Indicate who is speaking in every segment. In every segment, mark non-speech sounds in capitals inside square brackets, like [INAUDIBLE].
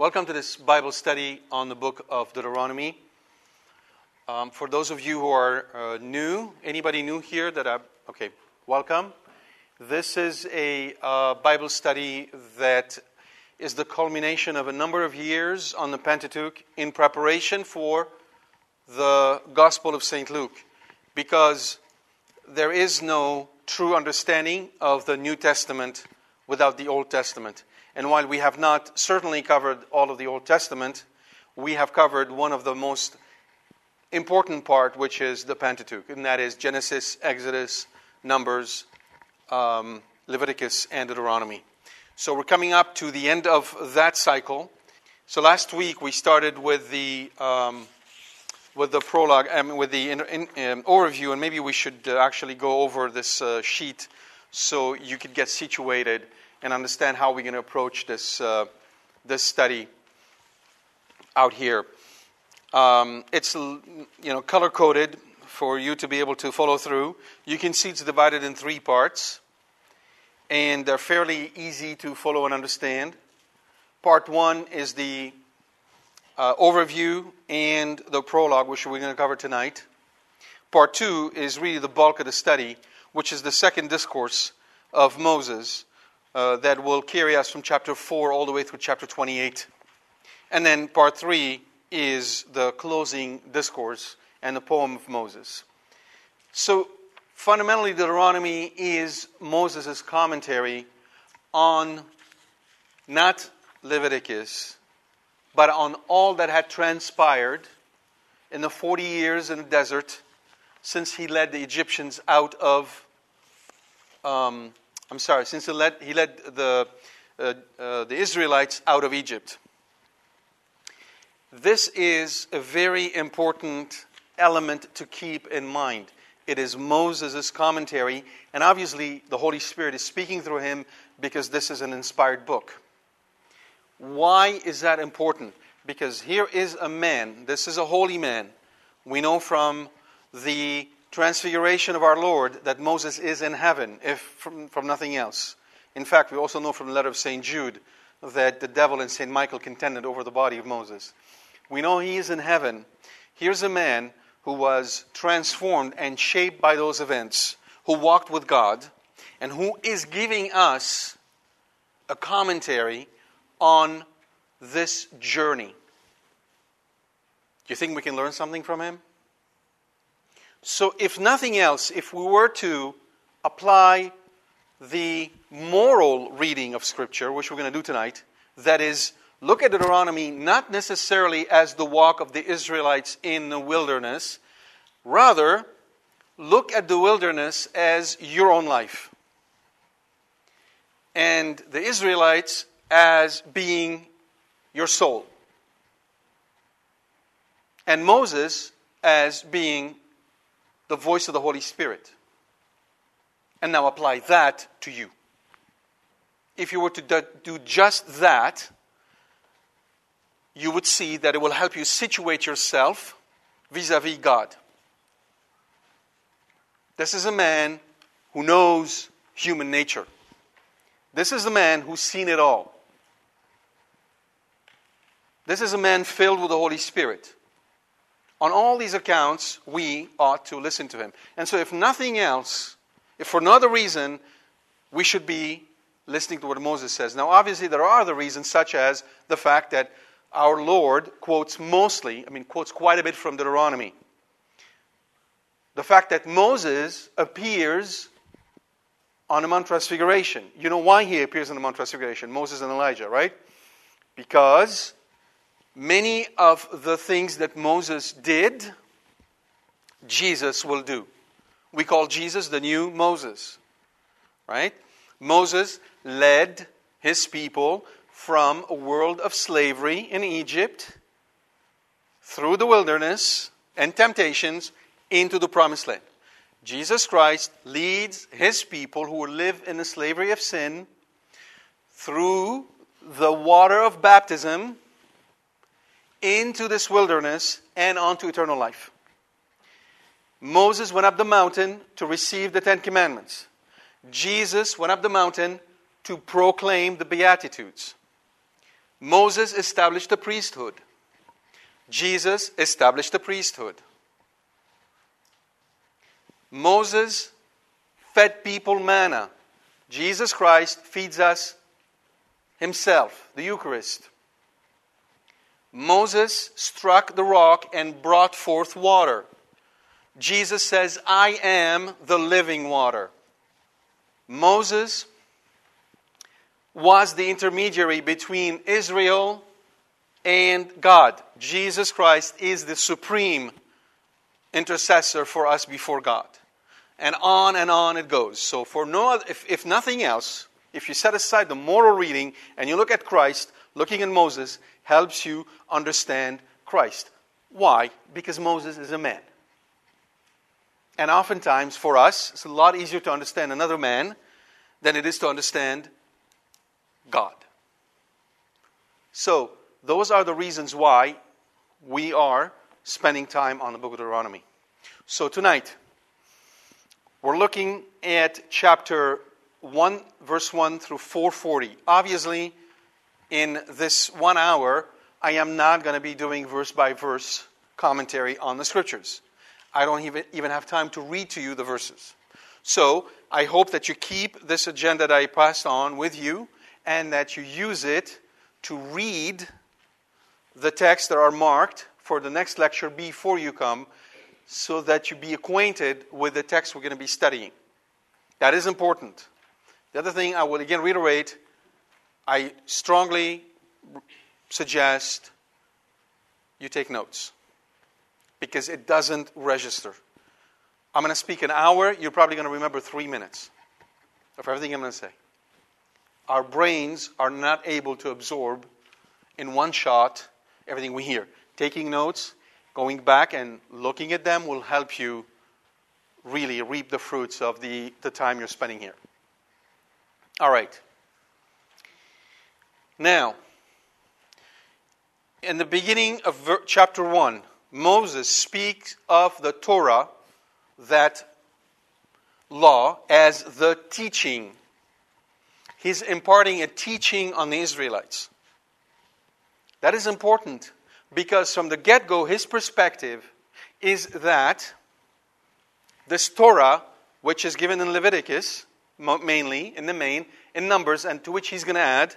Speaker 1: Welcome to this Bible study on the book of Deuteronomy. Um, for those of you who are uh, new, anybody new here that I, okay, welcome. This is a uh, Bible study that is the culmination of a number of years on the Pentateuch in preparation for the Gospel of St. Luke because there is no true understanding of the New Testament without the Old Testament. And while we have not certainly covered all of the Old Testament, we have covered one of the most important part, which is the Pentateuch, and that is Genesis, Exodus, Numbers, um, Leviticus, and Deuteronomy. So we're coming up to the end of that cycle. So last week we started with the um, with the prologue, um, with the in, in, um, overview, and maybe we should uh, actually go over this uh, sheet so you could get situated and understand how we're going to approach this, uh, this study out here. Um, it's you know color coded for you to be able to follow through. You can see it's divided in three parts, and they're fairly easy to follow and understand. Part one is the uh, overview and the prologue, which we're going to cover tonight. Part two is really the bulk of the study, which is the second discourse of Moses uh, that will carry us from chapter 4 all the way through chapter 28. And then part 3 is the closing discourse and the poem of Moses. So fundamentally, Deuteronomy is Moses' commentary on not Leviticus, but on all that had transpired in the 40 years in the desert since he led the Egyptians out of um, I'm sorry, since he led, he led the, uh, uh, the Israelites out of Egypt. This is a very important element to keep in mind. It is Moses' commentary, and obviously the Holy Spirit is speaking through him because this is an inspired book. Why is that important? Because here is a man, this is a holy man. We know from the transfiguration of our Lord that Moses is in heaven, if from, from nothing else. In fact, we also know from the letter of St. Jude that the devil and St. Michael contended over the body of Moses. We know he is in heaven. Here's a man who was transformed and shaped by those events, who walked with God, and who is giving us a commentary on this journey. Do you think we can learn something from him? So, if nothing else, if we were to apply the moral reading of Scripture, which we're going to do tonight, that is, look at Deuteronomy not necessarily as the walk of the Israelites in the wilderness, rather, look at the wilderness as your own life. And the Israelites as being your soul. And Moses as being the voice of the Holy Spirit. And now apply that to you. If you were to do just that, you would see that it will help you situate yourself vis a vis God. This is a man who knows human nature. This is a man who's seen it all. This is a man filled with the Holy Spirit. On all these accounts, we ought to listen to him. And so, if nothing else, if for no other reason, we should be listening to what Moses says. Now, obviously, there are other reasons, such as the fact that our Lord quotes mostly, I mean, quotes quite a bit from Deuteronomy. The fact that Moses appears on the Mount Transfiguration. You know why he appears on the Mount Transfiguration, Moses and Elijah, right? Because many of the things that Moses did, Jesus will do. We call Jesus the new Moses, right? Moses led his people from a world of slavery in Egypt through the wilderness and temptations into the promised land. Jesus Christ leads his people who live in the slavery of sin through the water of baptism into this wilderness and onto eternal life. Moses went up the mountain to receive the Ten Commandments. Jesus went up the mountain to proclaim the Beatitudes. Moses established the priesthood. Jesus established the priesthood. Moses fed people manna. Jesus Christ feeds us himself, the Eucharist. Moses struck the rock and brought forth water. Jesus says, I am the living water. Moses was the intermediary between Israel and God. Jesus Christ is the supreme intercessor for us before God. And on and on it goes. So, for no, if, if nothing else, if you set aside the moral reading and you look at Christ, looking at Moses helps you understand Christ. Why? Because Moses is a man. And oftentimes, for us, it's a lot easier to understand another man than it is to understand God. So, those are the reasons why we are spending time on the book of Deuteronomy. So, tonight, we're looking at chapter 1, verse 1 through 440. Obviously, in this one hour, I am not going to be doing verse by verse commentary on the scriptures. I don't even, even have time to read to you the verses. So, I hope that you keep this agenda that I passed on with you and that you use it to read the texts that are marked for the next lecture before you come so that you be acquainted with the text we're going to be studying. That is important. The other thing I will again reiterate I strongly suggest you take notes because it doesn't register. I'm going to speak an hour, you're probably going to remember three minutes of everything I'm going to say. Our brains are not able to absorb in one shot everything we hear. Taking notes, going back and looking at them will help you really reap the fruits of the, the time you're spending here. All right. Now, in the beginning of chapter 1, Moses speaks of the Torah, that law, as the teaching. He's imparting a teaching on the Israelites. That is important because from the get go, his perspective is that this Torah, which is given in Leviticus, mainly, in the main, in Numbers, and to which he's going to add,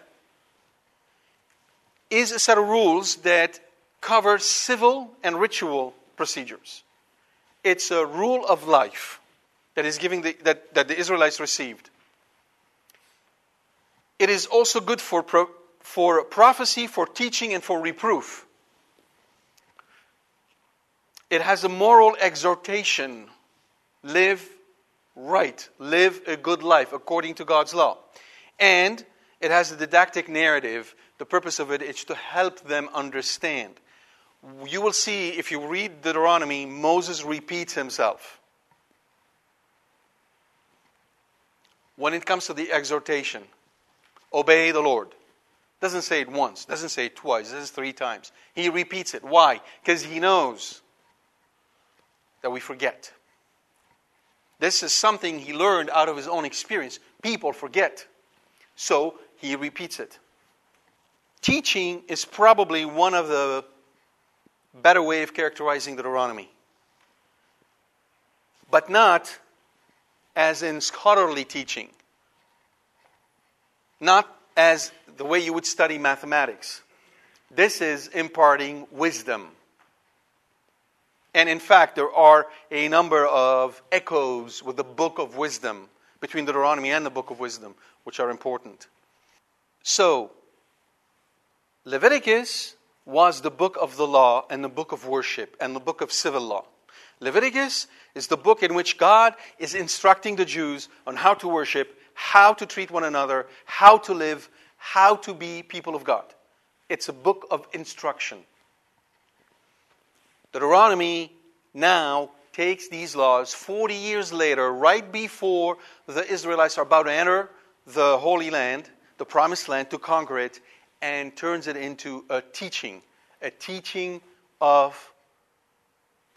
Speaker 1: is a set of rules that cover civil and ritual procedures. It's a rule of life that is giving the, that, that the Israelites received. It is also good for, pro, for prophecy, for teaching, and for reproof. It has a moral exhortation live right, live a good life according to God's law. And it has a didactic narrative. The purpose of it is to help them understand. You will see, if you read Deuteronomy, Moses repeats himself. When it comes to the exhortation, obey the Lord. Doesn't say it once, doesn't say it twice, This is three times. He repeats it. Why? Because he knows that we forget. This is something he learned out of his own experience. People forget. So he repeats it. Teaching is probably one of the better way of characterizing Deuteronomy. But not as in scholarly teaching, not as the way you would study mathematics. This is imparting wisdom. And in fact, there are a number of echoes with the book of wisdom between Deuteronomy and the book of wisdom, which are important. So, Leviticus was the book of the law and the book of worship and the book of civil law. Leviticus is the book in which God is instructing the Jews on how to worship, how to treat one another, how to live, how to be people of God. It's a book of instruction. Deuteronomy now takes these laws 40 years later, right before the Israelites are about to enter the Holy Land, the Promised Land, to conquer it, and turns it into a teaching, a teaching of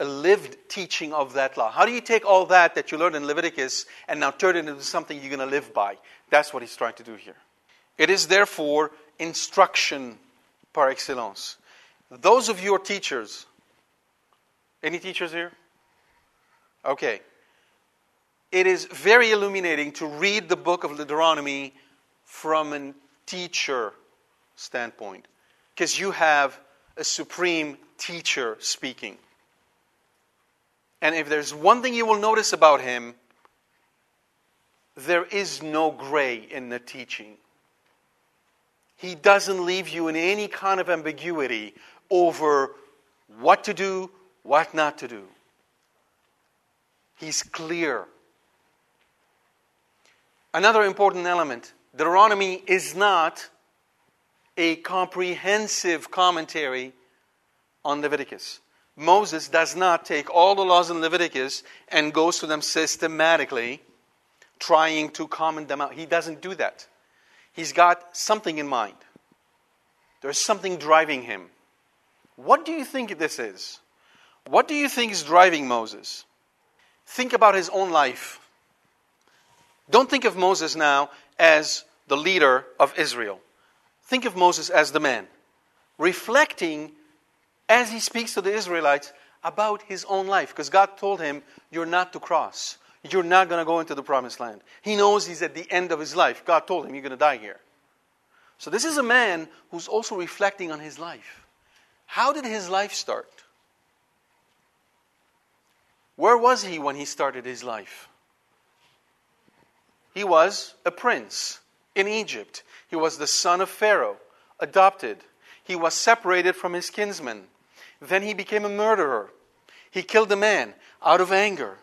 Speaker 1: a lived teaching of that law. How do you take all that that you learned in Leviticus and now turn it into something you're going to live by? That's what he's trying to do here. It is therefore instruction par excellence. Those of you are teachers, any teachers here? Okay. It is very illuminating to read the book of Deuteronomy from a teacher standpoint because you have a supreme teacher speaking. And if there's one thing you will notice about him, there is no gray in the teaching. He doesn't leave you in any kind of ambiguity over what to do, what not to do. He's clear. Another important element Deuteronomy is not a comprehensive commentary on Leviticus. Moses does not take all the laws in Leviticus and goes to them systematically, trying to comment them out. He doesn't do that. He's got something in mind. There's something driving him. What do you think this is? What do you think is driving Moses? Think about his own life. Don't think of Moses now as the leader of Israel. Think of Moses as the man, reflecting as he speaks to the Israelites about his own life. Because God told him, You're not to cross. You're not going to go into the promised land. He knows he's at the end of his life. God told him, You're going to die here. So, this is a man who's also reflecting on his life. How did his life start? Where was he when he started his life? He was a prince in Egypt. He was the son of Pharaoh, adopted. He was separated from his kinsmen. Then he became a murderer. He killed a man out of anger.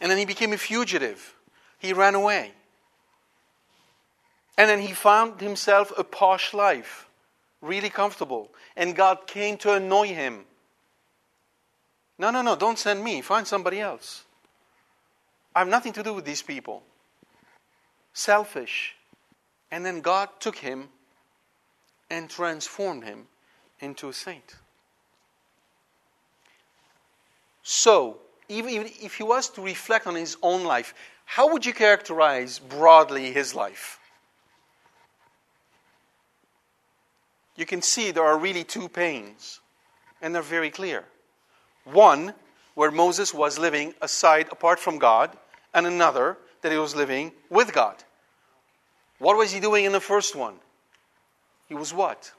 Speaker 1: And then he became a fugitive. He ran away. And then he found himself a posh life, really comfortable. And God came to annoy him. No, no, no, don't send me. Find somebody else. I have nothing to do with these people. Selfish. And then God took him and transformed him into a saint. So, even if he was to reflect on his own life, how would you characterize broadly his life? You can see there are really two pains, and they're very clear. One, where Moses was living aside, apart from God, and another, that he was living with God. What was he doing in the first one? He was what?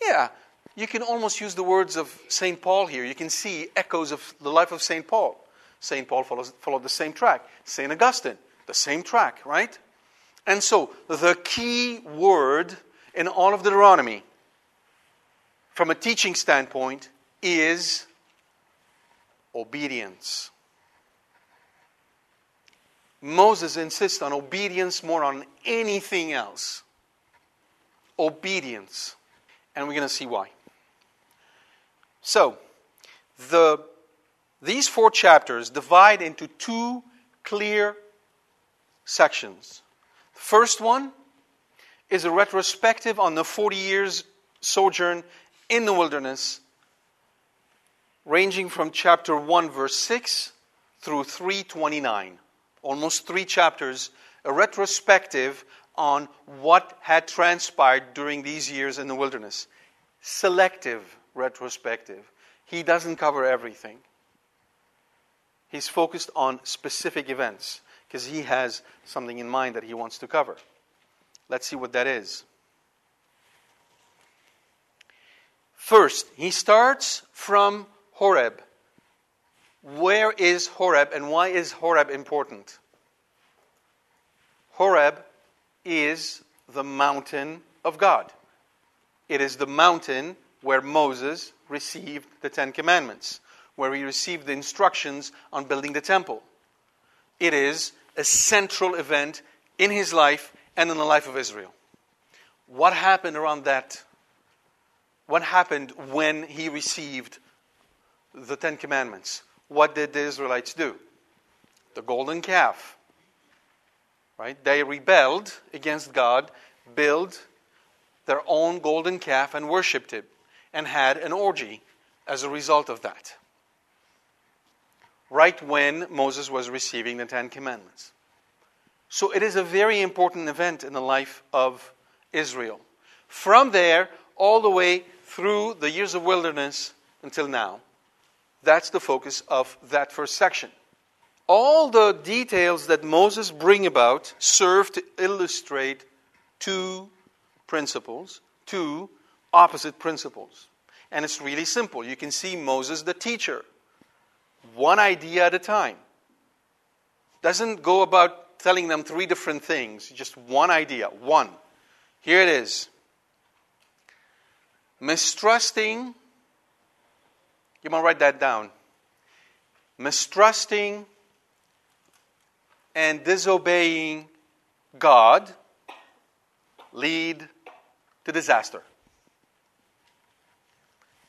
Speaker 1: Yeah, you can almost use the words of St. Paul here. You can see echoes of the life of St. Paul. St. Paul follows, followed the same track. St. Augustine, the same track, right? And so, the key word in all of Deuteronomy, from a teaching standpoint, is obedience. Moses insists on obedience more on anything else. Obedience. And we're going to see why. So, the, these four chapters divide into two clear sections. The first one is a retrospective on the 40 years sojourn in the wilderness, ranging from chapter 1, verse 6 through 329. Almost three chapters, a retrospective on what had transpired during these years in the wilderness. Selective retrospective. He doesn't cover everything. He's focused on specific events because he has something in mind that he wants to cover. Let's see what that is. First, he starts from Horeb. Where is Horeb and why is Horeb important? Horeb is the mountain of God. It is the mountain where Moses received the Ten Commandments, where he received the instructions on building the temple. It is a central event in his life and in the life of Israel. What happened around that? What happened when he received the Ten Commandments? What did the Israelites do? The golden calf. Right? They rebelled against God, built their own golden calf, and worshipped it, and had an orgy as a result of that right when Moses was receiving the Ten Commandments. So it is a very important event in the life of Israel. From there, all the way through the years of wilderness until now, that's the focus of that first section. All the details that Moses bring about serve to illustrate two principles, two opposite principles. And it's really simple. You can see Moses the teacher one idea at a time. Doesn't go about telling them three different things, just one idea, one. Here it is. Mistrusting, you might write that down. Mistrusting and disobeying God lead to disaster.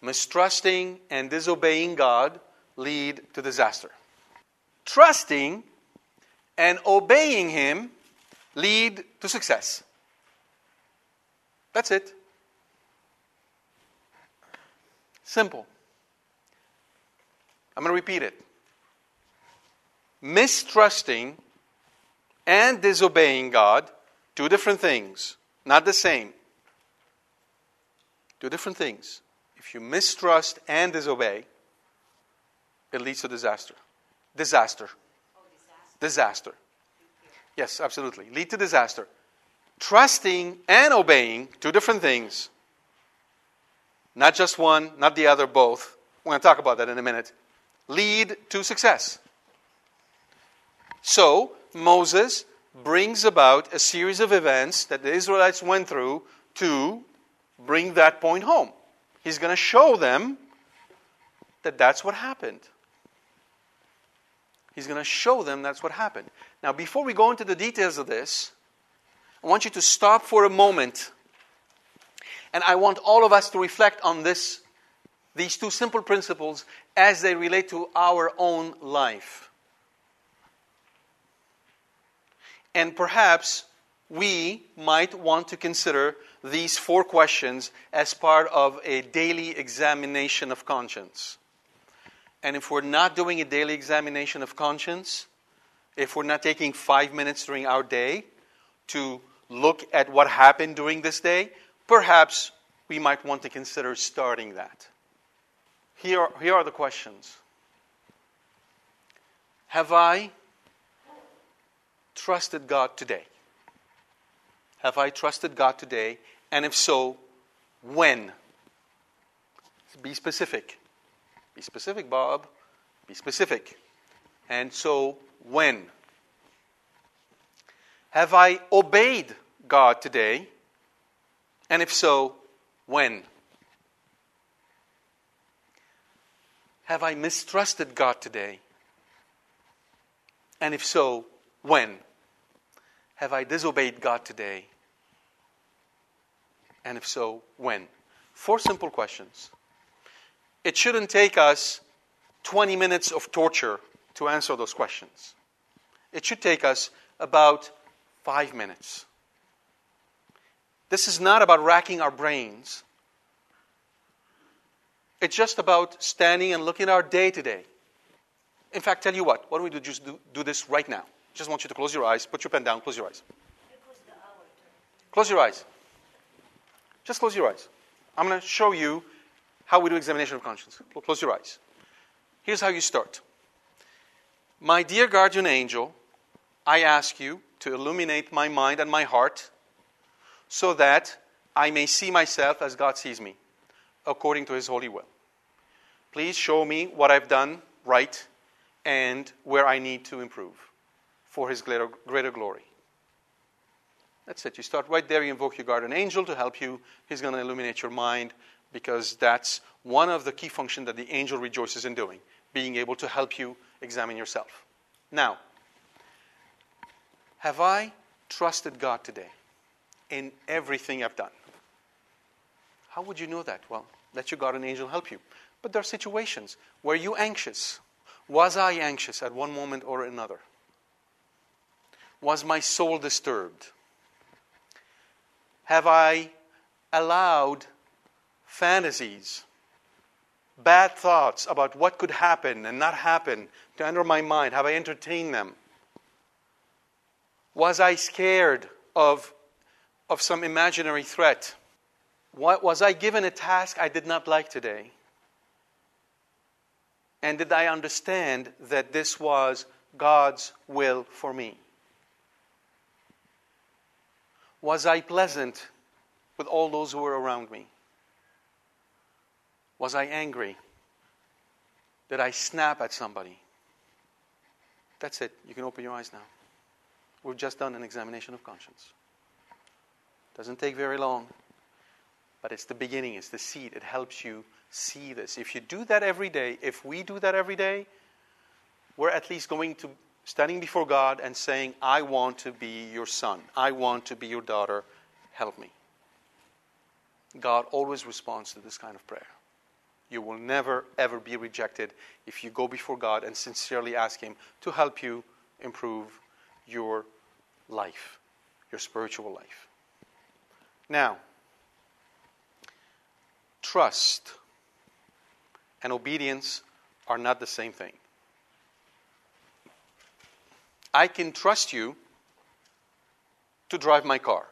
Speaker 1: Mistrusting and disobeying God lead to disaster. Trusting and obeying Him lead to success. That's it. Simple. I'm going to repeat it. Mistrusting and disobeying God, two different things, not the same. Two different things. If you mistrust and disobey, it leads to disaster. Disaster. Oh, disaster. disaster. Yes, absolutely. Lead to disaster. Trusting and obeying, two different things. Not just one, not the other, both. We're going to talk about that in a minute. Lead to success. So, Moses brings about a series of events that the Israelites went through to bring that point home. He's going to show them that that's what happened. He's going to show them that's what happened. Now, before we go into the details of this, I want you to stop for a moment. And I want all of us to reflect on this, these two simple principles as they relate to our own life. And perhaps we might want to consider these four questions as part of a daily examination of conscience. And if we're not doing a daily examination of conscience, if we're not taking five minutes during our day to look at what happened during this day, perhaps we might want to consider starting that. Here are, here are the questions Have I trusted God today? Have I trusted God today? And if so, when? Be specific. Be specific, Bob. Be specific. And so, when? Have I obeyed God today? And if so, when? Have I mistrusted God today? And if so, when? Have I disobeyed God today? And if so, when? Four simple questions. It shouldn't take us 20 minutes of torture to answer those questions. It should take us about five minutes. This is not about racking our brains. It's just about standing and looking at our day to day. In fact, tell you what, why don't we do, just do, do this right now? Just want you to close your eyes, put your pen down, close your eyes. Close your eyes. Just close your eyes. I'm going to show you how we do examination of conscience. Close your eyes. Here's how you start My dear guardian angel, I ask you to illuminate my mind and my heart so that I may see myself as God sees me, according to his holy will. Please show me what I've done right and where I need to improve for his greater, greater glory. That's it. You start right there. You invoke your guardian angel to help you. He's going to illuminate your mind because that's one of the key functions that the angel rejoices in doing, being able to help you examine yourself. Now, have I trusted God today in everything I've done? How would you know that? Well, let your guardian angel help you. But there are situations where you anxious. Was I anxious at one moment or another? Was my soul disturbed? Have I allowed fantasies, bad thoughts about what could happen and not happen to enter my mind? Have I entertained them? Was I scared of, of some imaginary threat? What, was I given a task I did not like today? And did I understand that this was God's will for me? Was I pleasant with all those who were around me? Was I angry? Did I snap at somebody? That's it. You can open your eyes now. We've just done an examination of conscience. Doesn't take very long, but it's the beginning, it's the seed. It helps you see this. If you do that every day, if we do that every day, we're at least going to standing before God and saying, I want to be your son. I want to be your daughter. Help me. God always responds to this kind of prayer. You will never, ever be rejected if you go before God and sincerely ask Him to help you improve your life, your spiritual life. Now, trust and obedience are not the same thing. I can trust you to drive my car.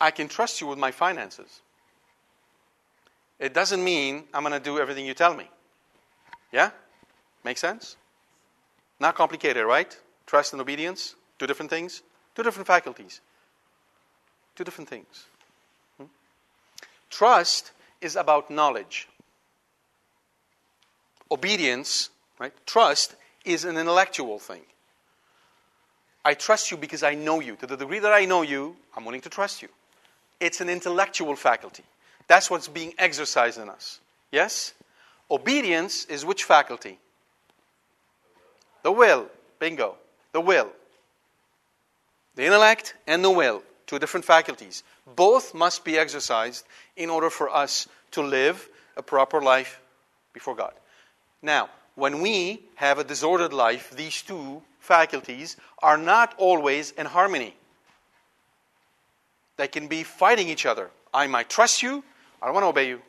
Speaker 1: I can trust you with my finances. It doesn't mean I'm going to do everything you tell me. Yeah? Make sense? Not complicated, right? Trust and obedience, two different things, two different faculties, two different things. Hmm? Trust is about knowledge. Obedience, right? Trust is an intellectual thing. I trust you because I know you. To the degree that I know you, I'm willing to trust you. It's an intellectual faculty. That's what's being exercised in us. Yes? Obedience is which faculty? The will. Bingo. The will. The intellect and the will, two different faculties. Both must be exercised in order for us to live a proper life before God. Now, when we have a disordered life, these two faculties are not always in harmony. They can be fighting each other. I might trust you, I don't want to obey you.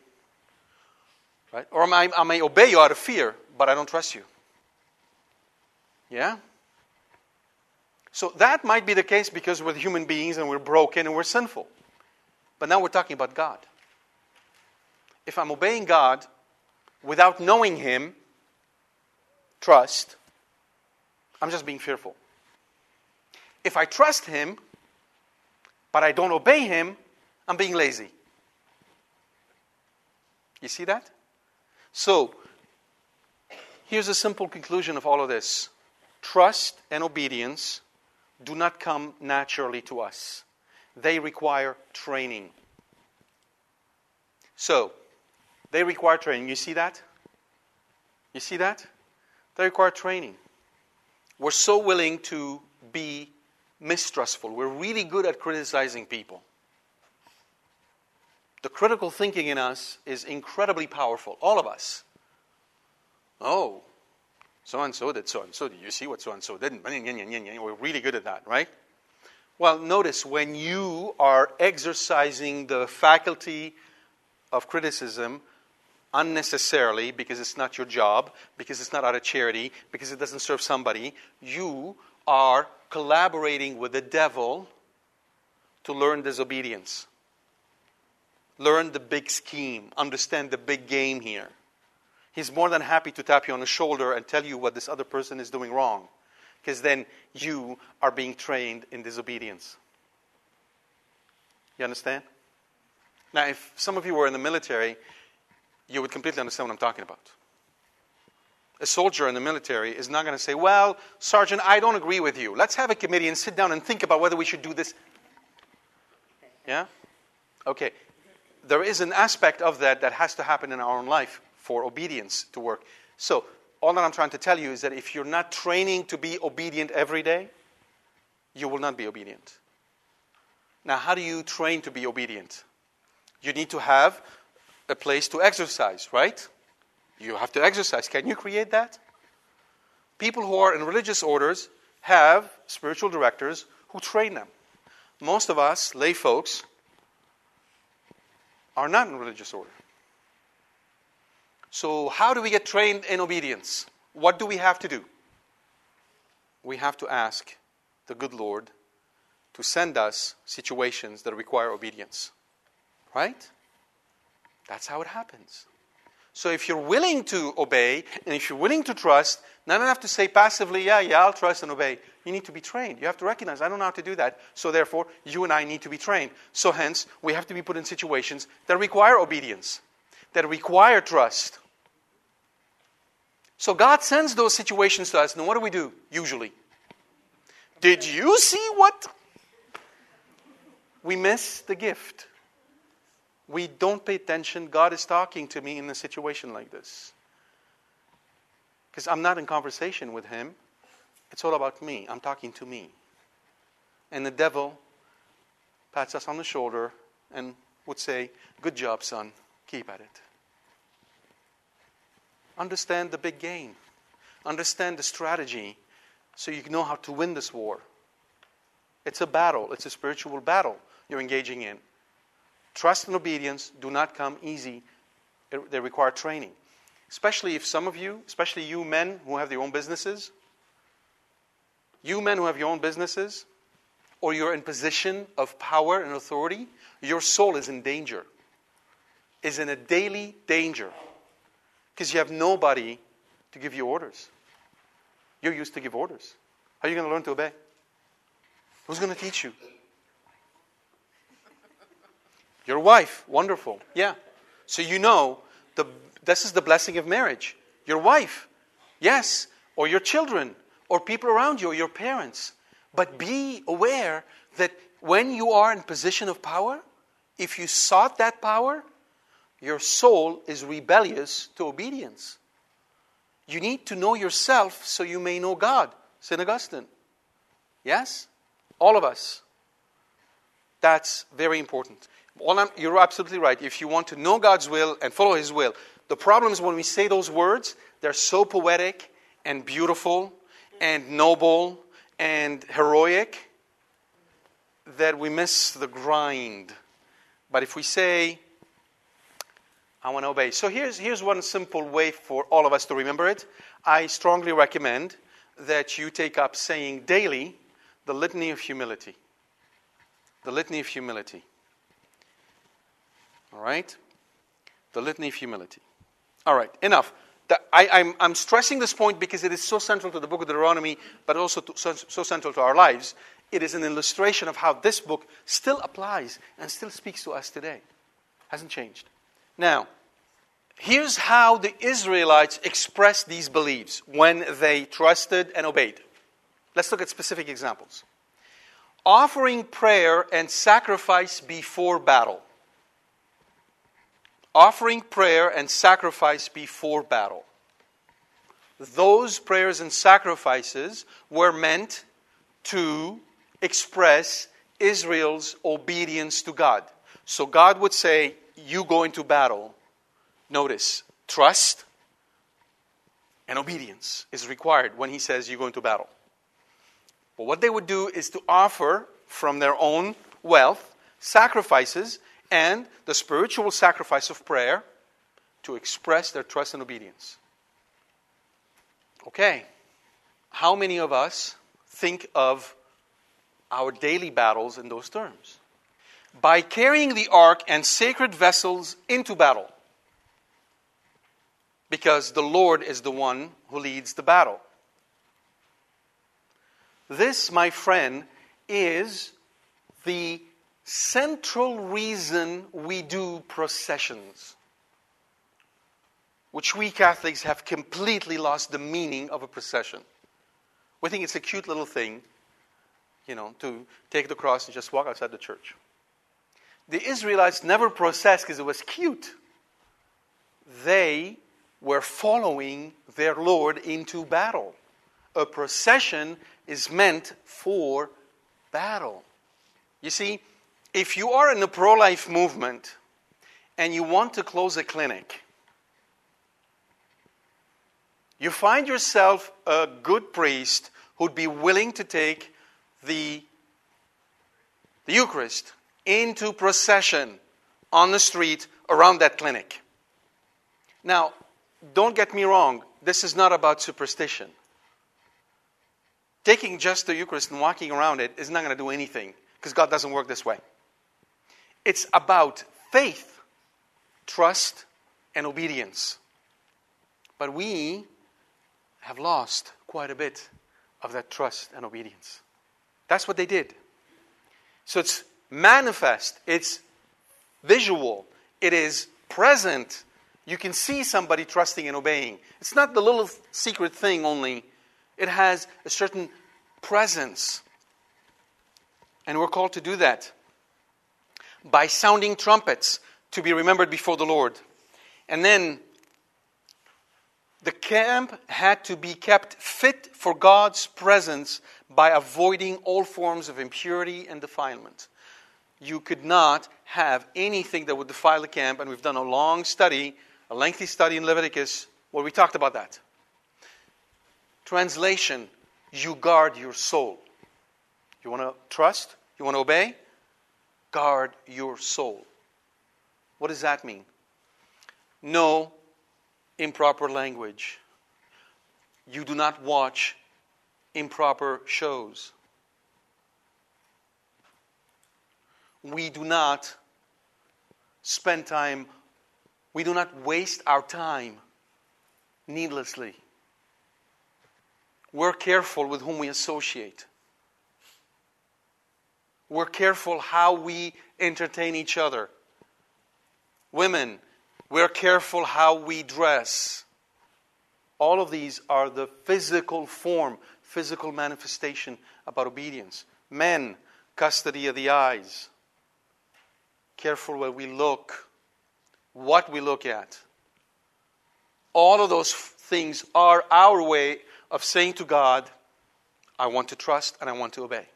Speaker 1: Right? Or I may, I may obey you out of fear, but I don't trust you. Yeah? So that might be the case because we're human beings and we're broken and we're sinful. But now we're talking about God. If I'm obeying God without knowing Him, trust, I'm just being fearful. If I trust Him, but I don't obey Him, I'm being lazy. You see that? So, here's a simple conclusion of all of this trust and obedience do not come naturally to us, they require training. So, they require training. You see that? You see that? They require training. We're so willing to be mistrustful. We're really good at criticizing people. The critical thinking in us is incredibly powerful, all of us. Oh, so and so did so and so. Did you see what so and so did? We're really good at that, right? Well, notice when you are exercising the faculty of criticism, unnecessarily because it's not your job, because it's not out of charity, because it doesn't serve somebody. You are collaborating with the devil to learn disobedience. Learn the big scheme, understand the big game here. He's more than happy to tap you on the shoulder and tell you what this other person is doing wrong, because then you are being trained in disobedience. You understand? Now, if some of you were in the military, you would completely understand what I'm talking about. A soldier in the military is not going to say, Well, Sergeant, I don't agree with you. Let's have a committee and sit down and think about whether we should do this. Yeah? Okay. There is an aspect of that that has to happen in our own life for obedience to work. So, all that I'm trying to tell you is that if you're not training to be obedient every day, you will not be obedient. Now, how do you train to be obedient? You need to have a place to exercise, right? You have to exercise. Can you create that? People who are in religious orders have spiritual directors who train them. Most of us, lay folks, are not in religious order. So, how do we get trained in obedience? What do we have to do? We have to ask the good Lord to send us situations that require obedience. Right? That's how it happens. So if you're willing to obey and if you're willing to trust, not enough to say passively, yeah, yeah, I'll trust and obey. You need to be trained. You have to recognize, I don't know how to do that. So therefore, you and I need to be trained. So hence, we have to be put in situations that require obedience, that require trust. So God sends those situations to us. And what do we do usually? Did you see what? We miss the gift we don't pay attention. God is talking to me in a situation like this. Because I'm not in conversation with Him. It's all about me. I'm talking to me. And the devil pats us on the shoulder and would say, Good job, son. Keep at it. Understand the big game. Understand the strategy so you know how to win this war. It's a battle, it's a spiritual battle you're engaging in. Trust and obedience do not come easy, they require training. Especially if some of you, especially you men who have your own businesses, you men who have your own businesses, or you're in position of power and authority, your soul is in danger, is in a daily danger. Because you have nobody to give you orders. You're used to give orders. How are you going to learn to obey? Who's going to teach you? Your wife, wonderful. Yeah. So you know the, this is the blessing of marriage. Your wife, yes, or your children, or people around you, or your parents. But be aware that when you are in position of power, if you sought that power, your soul is rebellious to obedience. You need to know yourself so you may know God. St. Augustine. Yes? All of us. That's very important you're absolutely right. If you want to know God's will and follow His will, the problem is when we say those words, they're so poetic and beautiful and noble and heroic that we miss the grind. But if we say, I want to obey. So here's, here's one simple way for all of us to remember it. I strongly recommend that you take up saying daily the litany of humility. The litany of humility. All right? The litany of humility. All right, enough. The, I, am stressing this point because it is so central to the book of Deuteronomy, but also to, so, so central to our lives. It is an illustration of how this book still applies and still speaks to us today. Hasn't changed. Now, here's how the Israelites expressed these beliefs when they trusted and obeyed. Let's look at specific examples. Offering prayer and sacrifice before battle offering prayer and sacrifice before battle. Those prayers and sacrifices were meant to express Israel's obedience to God. So God would say, You go into battle. Notice, trust and obedience is required when He says you go into battle. But what they would do is to offer from their own wealth sacrifices and the spiritual sacrifice of prayer to express their trust and obedience. Okay, how many of us think of our daily battles in those terms? By carrying the ark and sacred vessels into battle. because the Lord is the one who leads the battle. This, my friend, is the central reason we do processions, which we Catholics have completely lost the meaning of a procession. We think it's a cute little thing, you know, to take the cross and just walk outside the church. The Israelites never processed because it was cute. They were following their Lord into battle. A procession is meant for battle. You see, if you are in the pro life movement and you want to close a clinic, you find yourself a good priest who'd be willing to take the, the Eucharist into procession on the street around that clinic. Now, don't get me wrong, this is not about superstition. Taking just the Eucharist and walking around it is not going to do anything because God doesn't work this way. It's about faith, trust, and obedience. But we have lost quite a bit of that trust and obedience. That's what they did. So it's manifest, it's visual, it is present. You can see somebody trusting and obeying. It's not the little secret thing only, it has a certain presence. And we're called to do that by sounding trumpets to be remembered before the Lord. And then the camp had to be kept fit for God's presence by avoiding all forms of impurity and defilement. You could not have anything that would defile the camp, and we've done a long study, a lengthy study in Leviticus where we talked about that. Translation you guard your soul. You want to trust? You want to obey? Guard your soul. What does that mean? No improper language. You do not watch improper shows. We do not spend time, we do not waste our time needlessly. We're careful with whom we associate. We're careful how we entertain each other. Women, we're careful how we dress. All of these are the physical form, physical manifestation about obedience. Men, custody of the eyes. Careful where we look, what we look at. All of those things are our way of saying to God, I want to trust and I want to obey.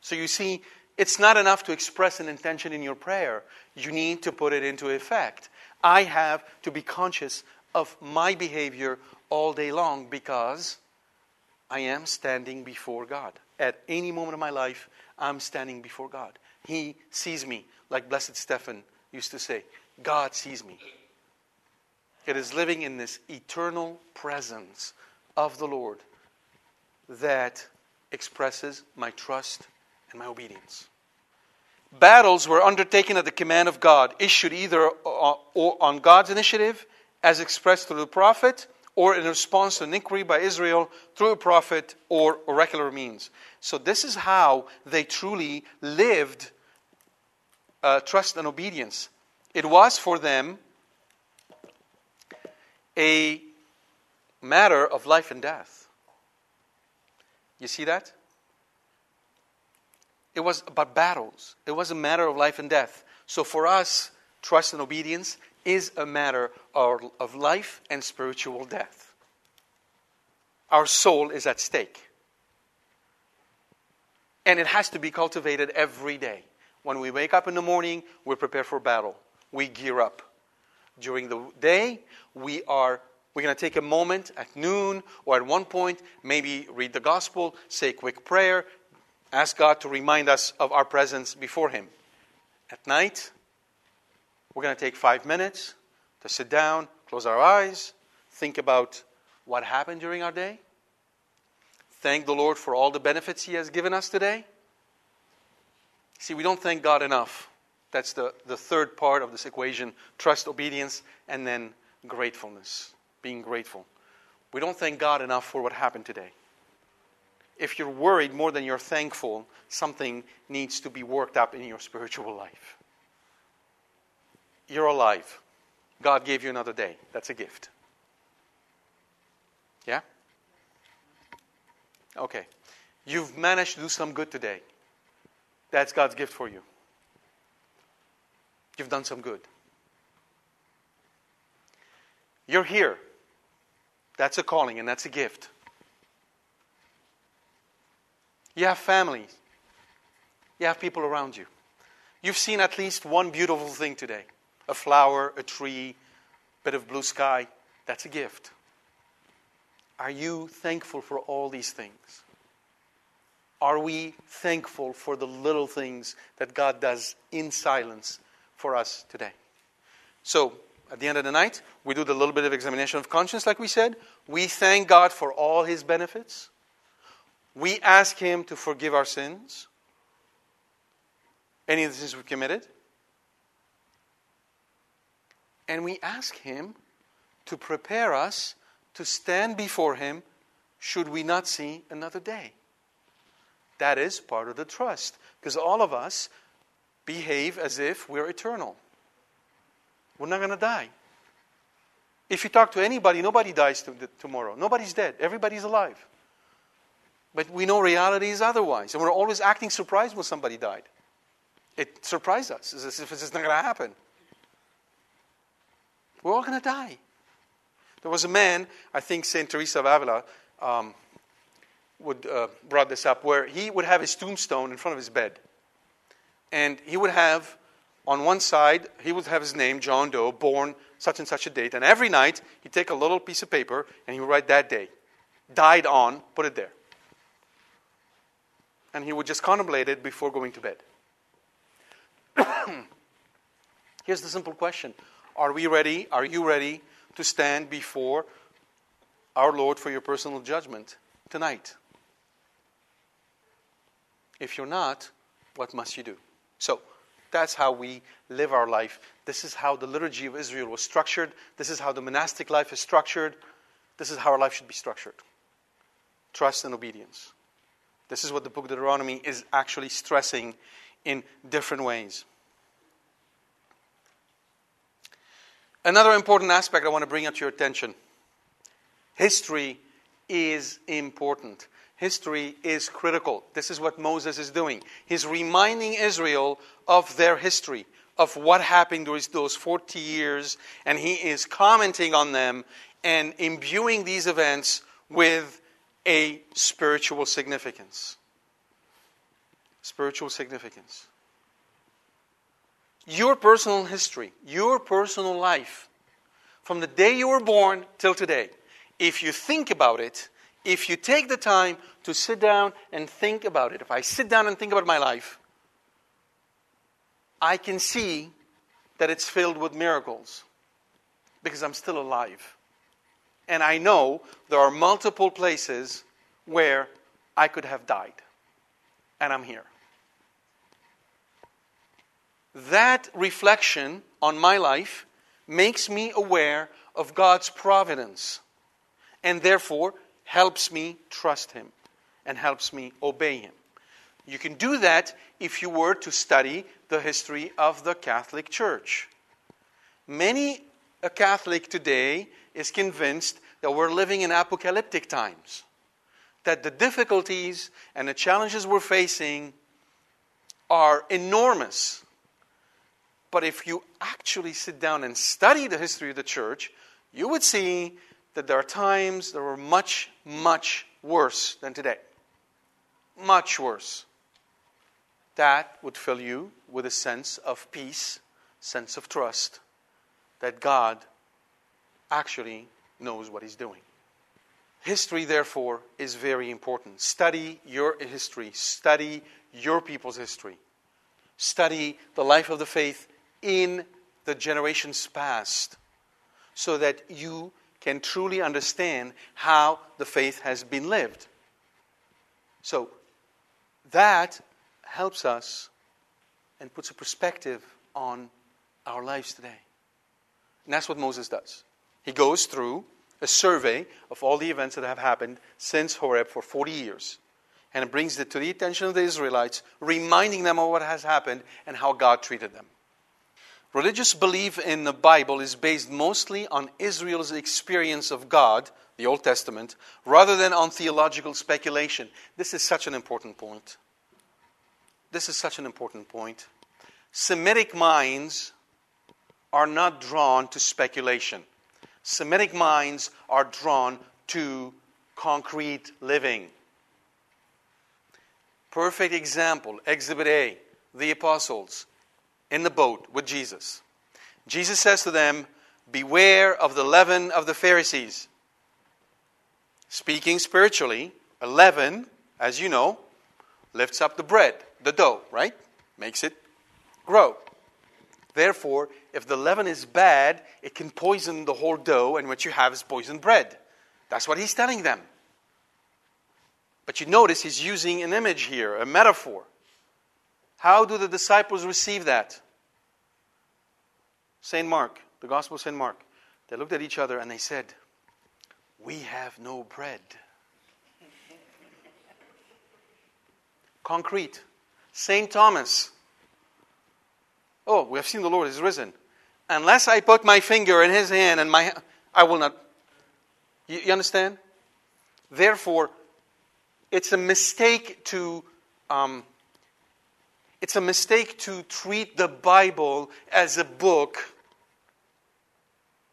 Speaker 1: So you see, it's not enough to express an intention in your prayer. You need to put it into effect. I have to be conscious of my behavior all day long because I am standing before God. At any moment of my life, I'm standing before God. He sees me, like Blessed Stephen used to say God sees me. It is living in this eternal presence of the Lord that expresses my trust and my obedience. Battles were undertaken at the command of God, issued either on God's initiative, as expressed through the prophet, or in response to an inquiry by Israel through a prophet or oracular means. So, this is how they truly lived uh, trust and obedience. It was for them a matter of life and death. You see that? It was about battles, it was a matter of life and death. So for us, trust and obedience is a matter of, life and spiritual death. Our soul is at stake. And it has to be cultivated every day. When we wake up in the morning, we prepare for battle. We gear up. During the day, we are we're going to take a moment at noon or at one point, maybe read the gospel, say a quick prayer, ask God to remind us of our presence before Him. At night, we're going to take five minutes to sit down, close our eyes, think about what happened during our day, thank the Lord for all the benefits He has given us today. See, we don't thank God enough. That's the, the third part of this equation trust, obedience, and then gratefulness. being grateful. We don't thank God enough for what happened today. If you're worried more than you're thankful, something needs to be worked up in your spiritual life. You're alive. God gave you another day. That's a gift. Yeah? Okay. You've managed to do some good today. That's God's gift for you. You've done some good. You're here. That's a calling and that's a gift. You have families. You have people around you. You've seen at least one beautiful thing today a flower, a tree, a bit of blue sky. That's a gift. Are you thankful for all these things? Are we thankful for the little things that God does in silence for us today? So, at the end of the night, we do the little bit of examination of conscience, like we said. We thank God for all His benefits. We ask Him to forgive our sins, any of the sins we've committed. And we ask Him to prepare us to stand before Him should we not see another day. That is part of the trust. Because all of us behave as if we're eternal. We're not going to die. If you talk to anybody, nobody dies tomorrow. Nobody's dead. Everybody's alive. But we know reality is otherwise. And we're always acting surprised when somebody died. It surprised us as if it's not going to happen. We're all going to die. There was a man, I think St. Teresa of Avila, um, would uh, brought this up, where he would have his tombstone in front of his bed, and he would have on one side he would have his name John Doe, born such and such a date, and every night he'd take a little piece of paper and he would write that day, died on, put it there, and he would just contemplate it before going to bed. [COUGHS] Here's the simple question: Are we ready? Are you ready to stand before our Lord for your personal judgment tonight? If you're not, what must you do? So, that's how we live our life. This is how the liturgy of Israel was structured. This is how the monastic life is structured. This is how our life should be structured trust and obedience. This is what the book of Deuteronomy is actually stressing in different ways. Another important aspect I want to bring out to your attention history is important. History is critical. This is what Moses is doing. He's reminding Israel of their history, of what happened during those 40 years, and he is commenting on them and imbuing these events with a spiritual significance. Spiritual significance. Your personal history, your personal life, from the day you were born till today, if you think about it, if you take the time to sit down and think about it, if I sit down and think about my life, I can see that it's filled with miracles because I'm still alive. And I know there are multiple places where I could have died, and I'm here. That reflection on my life makes me aware of God's providence and therefore helps me trust Him and helps me obey Him. You can do that if you were to study the history of the Catholic Church. Many a Catholic today is convinced that we're living in apocalyptic times, that the difficulties and the challenges we're facing are enormous. But if you actually sit down and study the history of the church, you would see that there are times that were much, much worse than today. Much worse. That would fill you with a sense of peace, sense of trust that God actually knows what He's doing. History, therefore, is very important. Study your history, study your people's history, study the life of the faith in the generations past so that you can truly understand how the faith has been lived. So that helps us and puts a perspective on our lives today. And that's what Moses does. He goes through a survey of all the events that have happened since Horeb for 40 years. And brings it to the attention of the Israelites, reminding them of what has happened and how God treated them. Religious belief in the Bible is based mostly on Israel's experience of God, the Old Testament, rather than on theological speculation. This is such an important point. This is such an important point. Semitic minds are not drawn to speculation. Semitic minds are drawn to concrete living. Perfect example, Exhibit A, the apostles in the boat with Jesus. Jesus says to them, Beware of the leaven of the Pharisees. Speaking spiritually, a leaven, as you know, lifts up the bread, the dough, right? Makes it grow. Therefore, if the leaven is bad, it can poison the whole dough, and what you have is poisoned bread. That's what he's telling them. But you notice he's using an image here, a metaphor. How do the disciples receive that? St. Mark, the Gospel of St. Mark. They looked at each other and they said, We have no bread. Concrete. St. Thomas. Oh, we have seen the Lord is risen. Unless I put my finger in his hand and my I will not. You, you understand? Therefore, it's a mistake to um, it's a mistake to treat the Bible as a book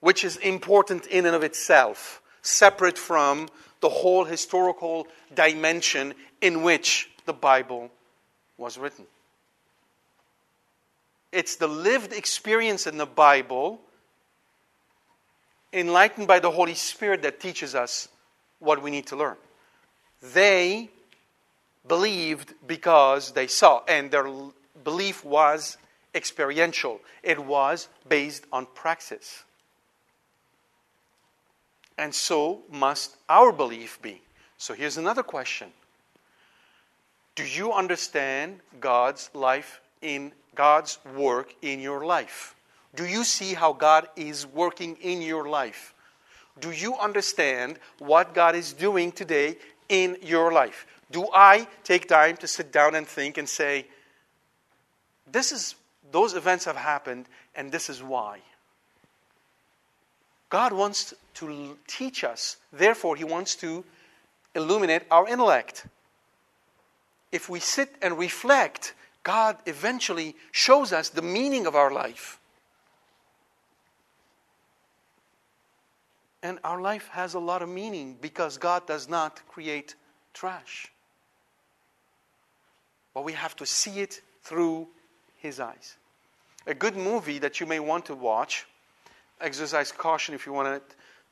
Speaker 1: which is important in and of itself, separate from the whole historical dimension in which the Bible was written. It's the lived experience in the Bible, enlightened by the Holy Spirit, that teaches us what we need to learn. They believed because they saw, and their belief was experiential, it was based on praxis. And so must our belief be. So here's another question Do you understand God's life in God's work in your life? Do you see how God is working in your life? Do you understand what God is doing today in your life? Do I take time to sit down and think and say, this is, those events have happened and this is why? God wants to teach us, therefore, He wants to illuminate our intellect. If we sit and reflect, God eventually shows us the meaning of our life. And our life has a lot of meaning because God does not create trash. But we have to see it through His eyes. A good movie that you may want to watch, exercise caution if you want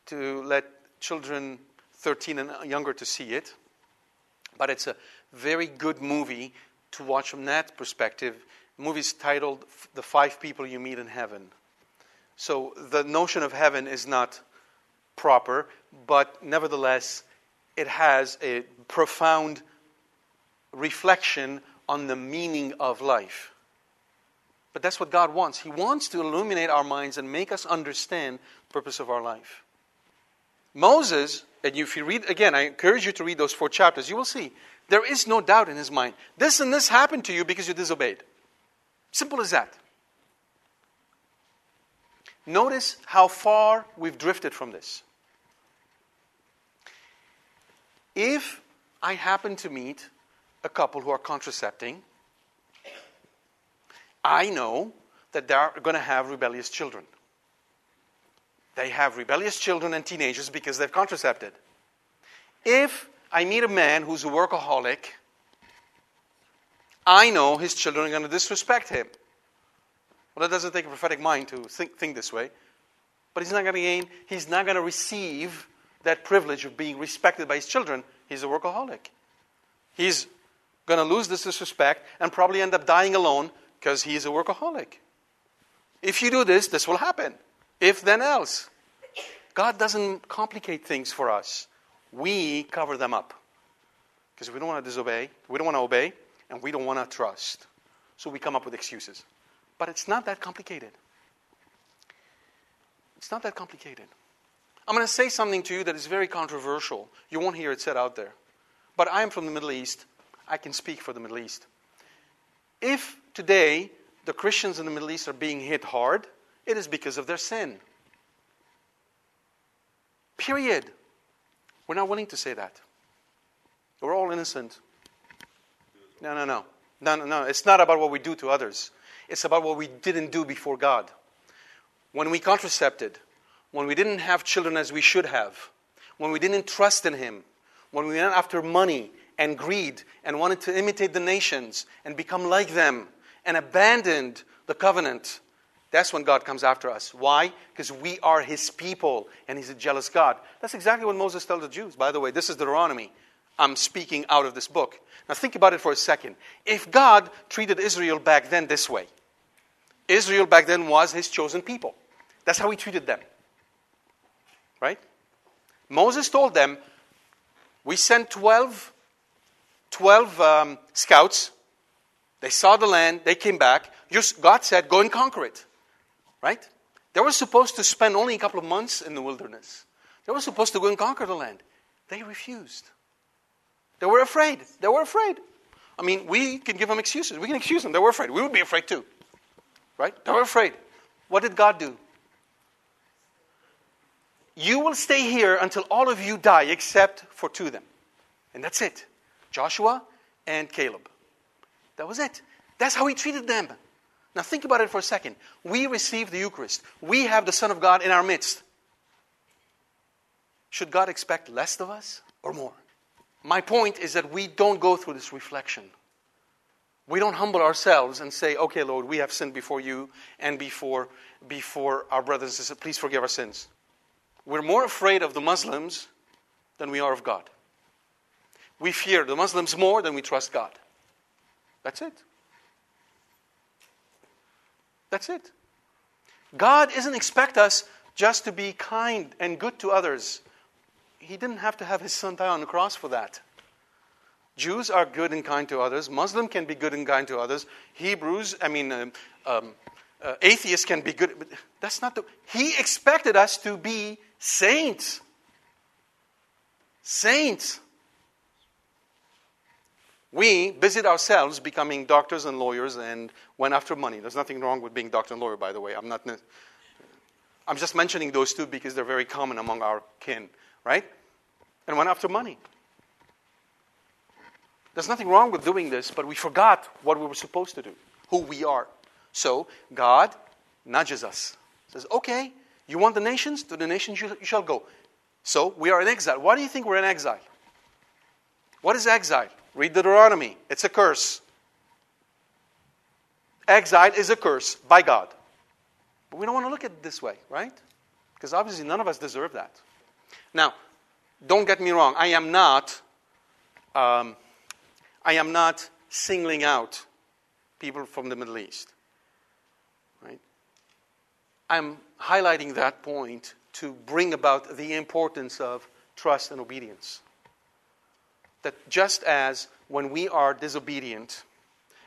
Speaker 1: to let children 13 and younger to see it, but it's a very good movie to watch from that perspective. The movie is titled The Five People You Meet in Heaven. So the notion of heaven is not proper, but nevertheless, it has a profound reflection on the meaning of life. But that's what God wants. He wants to illuminate our minds and make us understand the purpose of our life. Moses, and if you read again, I encourage you to read those four chapters, you will see there is no doubt in his mind. This and this happened to you because you disobeyed. Simple as that. Notice how far we've drifted from this. If I happen to meet a couple who are contracepting, I know that they are going to have rebellious children. They have rebellious children and teenagers because they've contracepted. If I meet a man who's a workaholic, I know his children are going to disrespect him. Well, that doesn't take a prophetic mind to think, think this way. But he's not going to gain, he's not going to receive that privilege of being respected by his children. He's a workaholic. He's going to lose this disrespect and probably end up dying alone because he's a workaholic. If you do this, this will happen. If then else. God doesn't complicate things for us. We cover them up. Because we don't want to disobey, we don't want to obey, and we don't want to trust. So we come up with excuses. But it's not that complicated. It's not that complicated. I'm going to say something to you that is very controversial. You won't hear it said out there. But I am from the Middle East. I can speak for the Middle East. If today the Christians in the Middle East are being hit hard, it is because of their sin. Period. We're not willing to say that. We're all innocent. No, no, no. No, no, no. It's not about what we do to others. It's about what we didn't do before God. When we contracepted, when we didn't have children as we should have, when we didn't trust in Him, when we went after money and greed and wanted to imitate the nations and become like them and abandoned the covenant, that's when God comes after us. Why? Because we are His people and He's a jealous God. That's exactly what Moses tells the Jews. By the way, this is Deuteronomy. I'm speaking out of this book. Now think about it for a second. If God treated Israel back then this way, Israel back then was His chosen people. That's how He treated them. Right? Moses told them, We sent 12, 12 um, scouts. They saw the land, they came back. God said, Go and conquer it. Right? They were supposed to spend only a couple of months in the wilderness. They were supposed to go and conquer the land. They refused. They were afraid. They were afraid. I mean, we can give them excuses. We can excuse them. They were afraid. We would be afraid too. Right? They were afraid. What did God do? You will stay here until all of you die except for two of them. And that's it Joshua and Caleb. That was it. That's how he treated them. Now think about it for a second. We receive the Eucharist, we have the Son of God in our midst. Should God expect less of us or more? My point is that we don't go through this reflection. We don't humble ourselves and say, okay, Lord, we have sinned before you and before, before our brothers and sisters. Please forgive our sins. We're more afraid of the Muslims than we are of God. We fear the Muslims more than we trust God. That's it. That's it. God doesn't expect us just to be kind and good to others. He didn't have to have his son die on the cross for that. Jews are good and kind to others. Muslim can be good and kind to others. Hebrews, I mean, um, um, uh, atheists can be good. But that's not the. He expected us to be Saints. Saints. We busied ourselves becoming doctors and lawyers and went after money. There's nothing wrong with being doctor and lawyer, by the way. I'm not. I'm just mentioning those two because they're very common among our kin, right? And went after money. There's nothing wrong with doing this, but we forgot what we were supposed to do, who we are. So God nudges us. Says, okay, you want the nations? To the nations you, you shall go. So we are in exile. Why do you think we're in exile? What is exile? Read Deuteronomy. It's a curse. Exile is a curse by God. But we don't want to look at it this way, right? Because obviously none of us deserve that. Now, don't get me wrong. I am not. Um, I am not singling out people from the Middle East. Right? I'm highlighting that point to bring about the importance of trust and obedience. That just as when we are disobedient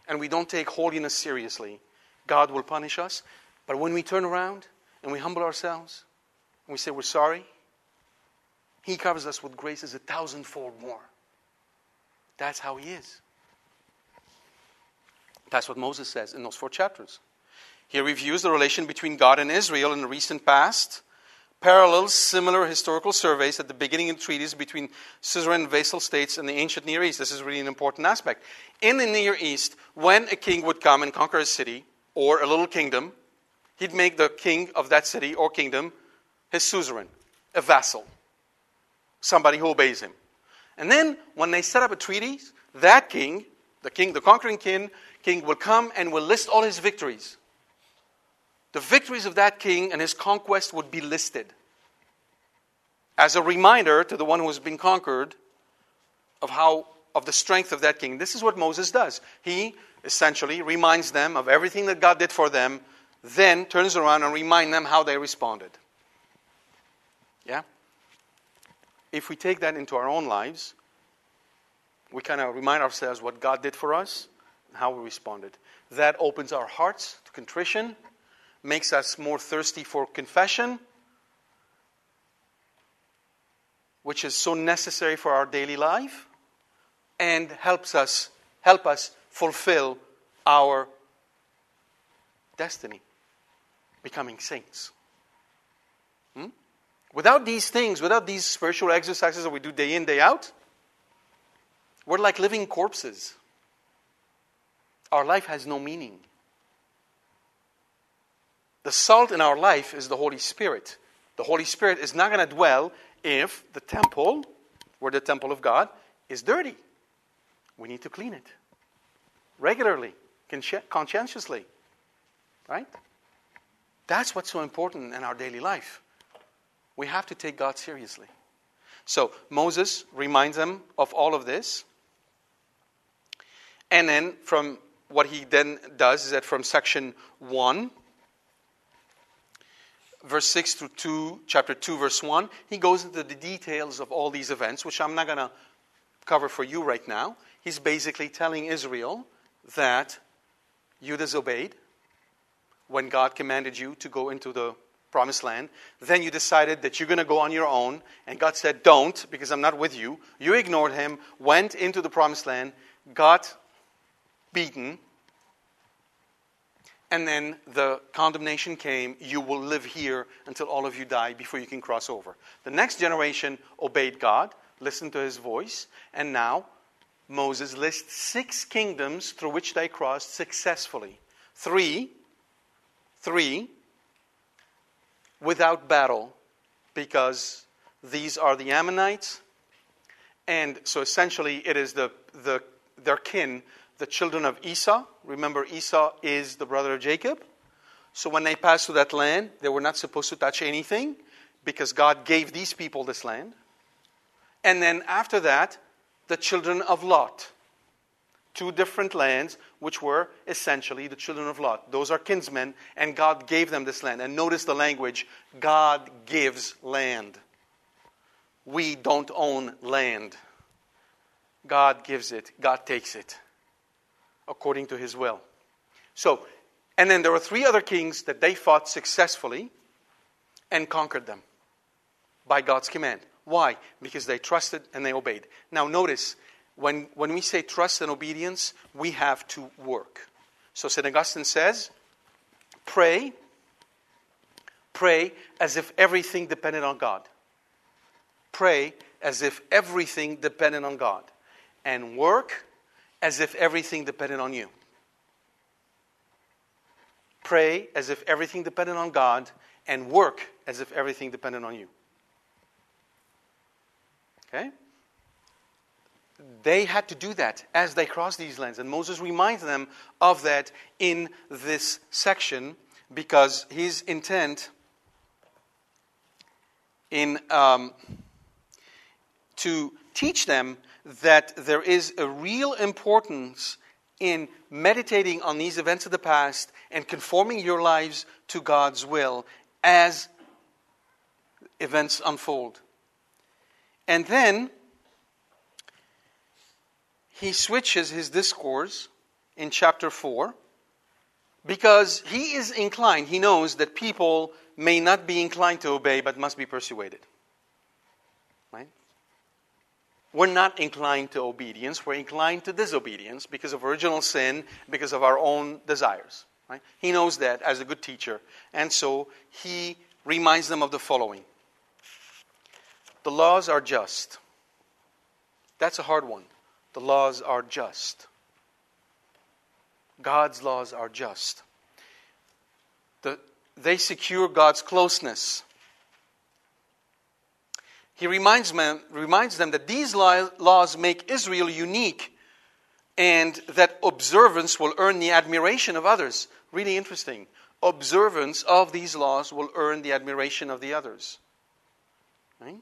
Speaker 1: and we don't take holiness seriously, God will punish us. But when we turn around and we humble ourselves and we say we're sorry, He covers us with graces a thousandfold more. That's how He is. That's what Moses says in those four chapters. He reviews the relation between God and Israel in the recent past, parallels similar historical surveys at the beginning of treaties between suzerain vassal states in the ancient Near East. This is really an important aspect. In the Near East, when a king would come and conquer a city or a little kingdom, he'd make the king of that city or kingdom his suzerain, a vassal, somebody who obeys him. And then when they set up a treaty, that king, the king, the conquering king, king will come and will list all his victories the victories of that king and his conquest would be listed as a reminder to the one who has been conquered of how of the strength of that king. This is what Moses does. He essentially reminds them of everything that God did for them, then turns around and remind them how they responded. Yeah? If we take that into our own lives, we kind of remind ourselves what God did for us how we responded. That opens our hearts to contrition makes us more thirsty for confession, which is so necessary for our daily life and helps us help us fulfill our destiny becoming saints. Hmm? without these things without these spiritual exercises that we do day in day out we're like living corpses. Our life has no meaning the salt in our life is the holy spirit the holy spirit is not going to dwell if the temple where the temple of god is dirty we need to clean it regularly, conscientiously. Right? That's what's so important in our daily life. We have to take God seriously. So Moses reminds them of all of this. And then from what he then does is that from section 1 verse 6 through 2 chapter 2 verse 1 he goes into the details of all these events which I'm not going to cover for you right now he's basically telling Israel that you disobeyed when God commanded you to go into the promised land. Then you decided that you're going to go on your own, and God said, Don't, because I'm not with you. You ignored him, went into the promised land, got beaten, and then the condemnation came you will live here until all of you die before you can cross over. The next generation obeyed God, listened to his voice, and now Moses lists six kingdoms through which they crossed successfully. Three, three, without battle, because these are the Ammonites, and so essentially it is the, the their kin, the children of Esau. Remember, Esau is the brother of Jacob. So when they passed through that land, they were not supposed to touch anything because God gave these people this land. And then after that, the children of Lot. Two different lands, which were essentially the children of Lot. Those are kinsmen, and God gave them this land. And notice the language God gives land. We don't own land. God gives it, God takes it according to his will. So, and then there were three other kings that they fought successfully and conquered them by God's command. Why? Because they trusted and they obeyed. Now, notice, when, when we say trust and obedience, we have to work. So, St. Augustine says, pray, pray as if everything depended on God. Pray as if everything depended on God. And work as if everything depended on you. Pray as if everything depended on God, and work as if everything depended on you. Okay? They had to do that as they crossed these lands. And Moses reminds them of that in this section because his intent in um, to teach them that there is a real importance in meditating on these events of the past and conforming your lives to God's will as events unfold. And then he switches his discourse in chapter 4 because he is inclined, he knows that people may not be inclined to obey but must be persuaded. Right? We're not inclined to obedience, we're inclined to disobedience because of original sin, because of our own desires. Right? He knows that as a good teacher. And so he reminds them of the following the laws are just. That's a hard one. The laws are just. God's laws are just. The, they secure God's closeness. He reminds them, reminds them that these laws make Israel unique and that observance will earn the admiration of others. Really interesting. Observance of these laws will earn the admiration of the others. Right?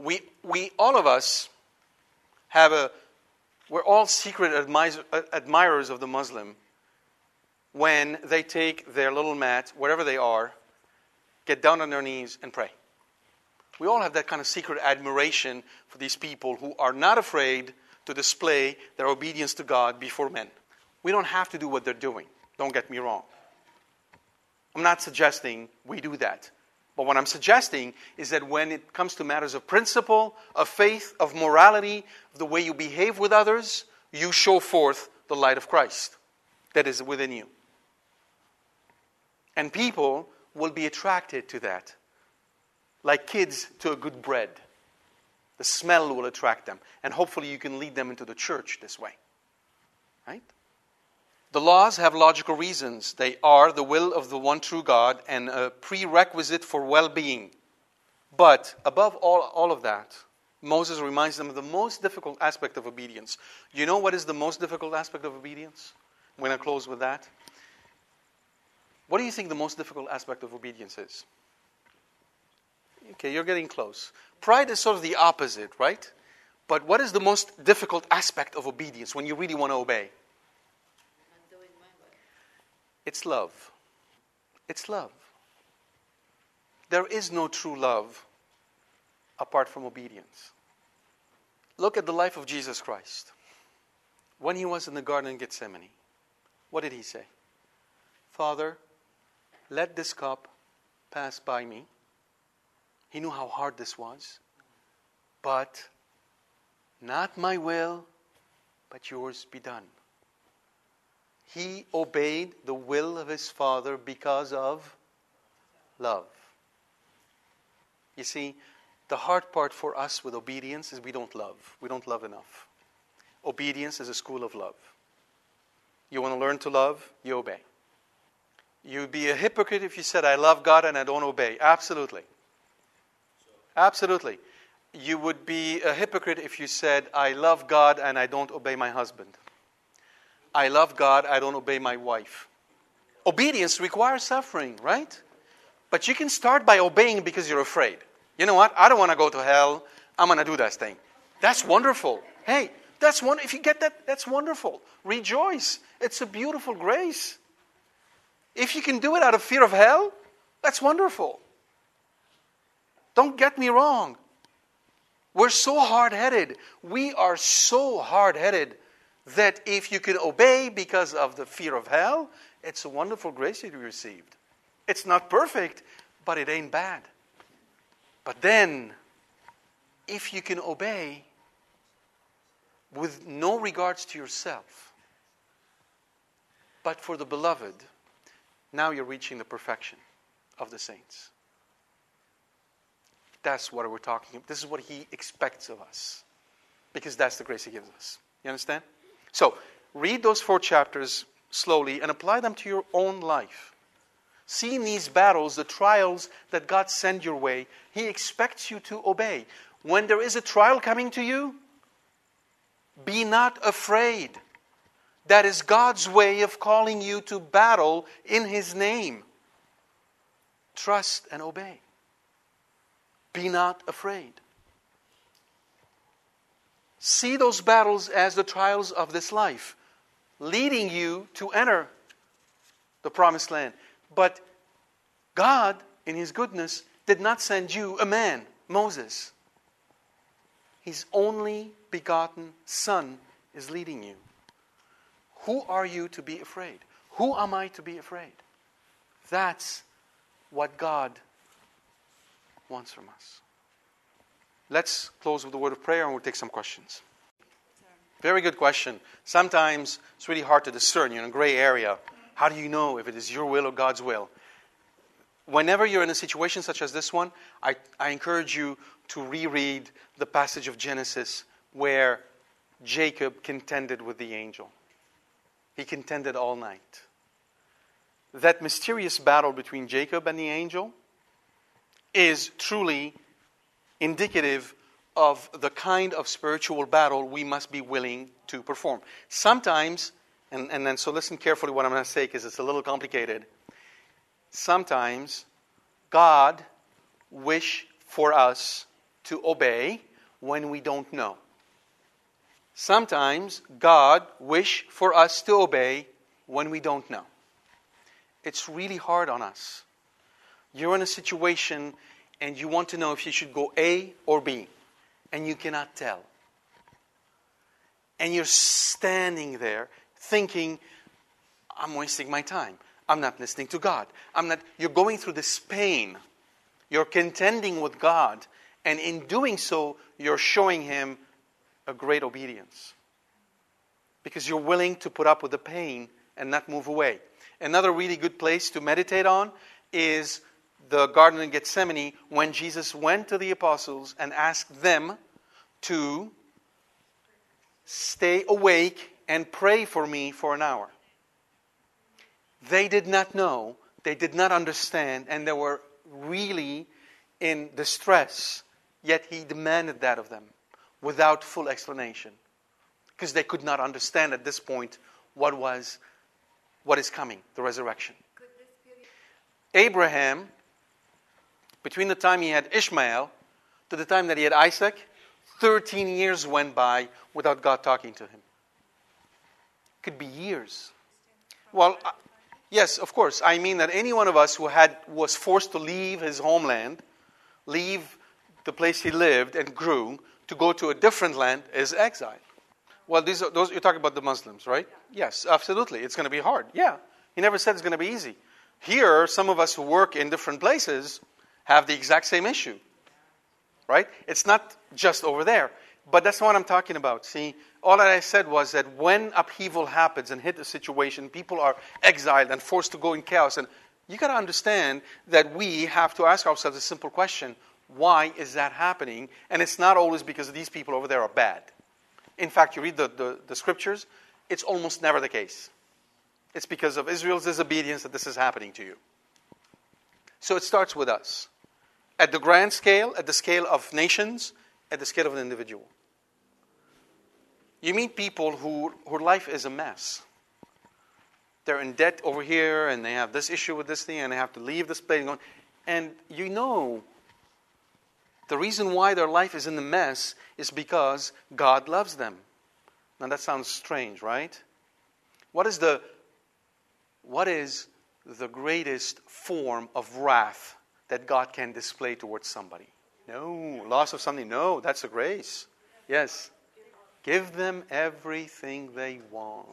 Speaker 1: we, we all of us have a, we're all secret admirers of the Muslim when they take their little mat, whatever they are, get down on their knees and pray. We all have that kind of secret admiration for these people who are not afraid to display their obedience to God before men. We don't have to do what they're doing. Don't get me wrong. I'm not suggesting we do that. But what I'm suggesting is that when it comes to matters of principle, of faith, of morality, of the way you behave with others, you show forth the light of Christ that is within you. And people will be attracted to that, like kids to a good bread. The smell will attract them, and hopefully you can lead them into the church this way. Right? The laws have logical reasons. They are the will of the one true God and a prerequisite for well being. But above all, all of that, Moses reminds them of the most difficult aspect of obedience. You know what is the most difficult aspect of obedience? I'm going to close with that. What do you think the most difficult aspect of obedience is? Okay, you're getting close. Pride is sort of the opposite, right? But what is the most difficult aspect of obedience when you really want to obey? It's love. It's love. There is no true love apart from obedience. Look at the life of Jesus Christ. When he was in the Garden of Gethsemane, what did he say? Father, let this cup pass by me. He knew how hard this was. But not my will, but yours be done. He obeyed the will of his Father because of love. You see, the hard part for us with obedience is we don't love. We don't love enough. Obedience is a school of love. You want to learn to love, you obey. You'd be a hypocrite if you said, I love God and I don't obey. Absolutely. Absolutely. You would be a hypocrite if you said, I love God and I don't obey my husband. I love God, I don't obey my wife. Obedience requires suffering, right? But you can start by obeying because you're afraid. You know what? I don't want to go to hell. I'm going to do that thing. That's wonderful. Hey, that's one. If you get that, that's wonderful. Rejoice. It's a beautiful grace. If you can do it out of fear of hell, that's wonderful. Don't get me wrong. We're so hard headed. We are so hard headed that if you can obey because of the fear of hell, it's a wonderful grace that you received. It's not perfect, but it ain't bad. But then, if you can obey with no regards to yourself, but for the beloved, now you're reaching the perfection of the saints. That's what we're talking about. This is what he expects of us. Because that's the grace he gives us. You understand? So, read those four chapters slowly and apply them to your own life. See in these battles, the trials that God sends your way, He expects you to obey. When there is a trial coming to you, be not afraid. That is God's way of calling you to battle in His name. Trust and obey. Be not afraid. See those battles as the trials of this life, leading you to enter the promised land. But God, in His goodness, did not send you a man, Moses. His only begotten Son is leading you. Who are you to be afraid? Who am I to be afraid? That's what God wants from us. Let's close with a word of prayer and we'll take some questions. Very good question. Sometimes it's really hard to discern. You're in a gray area. How do you know if it is your will or God's will? Whenever you're in a situation such as this one, I, I encourage you to reread the passage of Genesis where Jacob contended with the angel. He contended all night. That mysterious battle between Jacob and the angel is truly indicative of the kind of spiritual battle we must be willing to perform. Sometimes, and, and then so listen carefully what I'm going to say because it's a little complicated. Sometimes God wish for us to obey when we don't know. Sometimes God wish for us to obey when we don't know. It's really hard on us. You're in a situation and you want to know if you should go A or B, and you cannot tell. And you're standing there thinking, I'm wasting my time. I'm not listening to God. I'm not you're going through this pain. You're contending with God, and in doing so, you're showing Him a great obedience. Because you're willing to put up with the pain and not move away. Another really good place to meditate on is the Garden of Gethsemane when Jesus went to the apostles and asked them to stay awake and pray for me for an hour. They did not know, they did not understand, and they were really in distress, yet he demanded that of them without full explanation. Because they could not understand at this point what was what is coming the resurrection. Abraham between the time he had ishmael to the time that he had isaac 13 years went by without god talking to him. Could be years. Well uh, Yes, of course. I mean that any one of us who had was forced to leave his homeland, leave the place he lived and grew, to go to a different land is exile. Well, these are, those you're talking about the Muslims, right? Yes, absolutely. It's going to be hard. Yeah, he never said it's going to be easy. Here, some of us who work in different places have the exact same issue, right? It's not just over there. But that's not what I'm talking about. See, all that I said was that when upheaval happens and hit a situation, people are exiled and forced to go in chaos. And you got to understand that we have to ask ourselves a simple question why is that happening? And it's not always because these people over there are bad. In fact, you read the, the, the scriptures, it's almost never the case. It's because of Israel's disobedience that this is happening to you. So it starts with us. At the grand scale, at the scale of nations, at the scale of an individual. You meet people who, whose life is a mess. They're in debt over here, and they have this issue with this thing, and they have to leave this place. And, and you know the reason why their life is in the mess is because God loves them. Now that sounds strange, right? What is the what is the greatest form of wrath that God can display towards somebody? No, loss of something. No, that's a grace. Yes. Give them everything they want.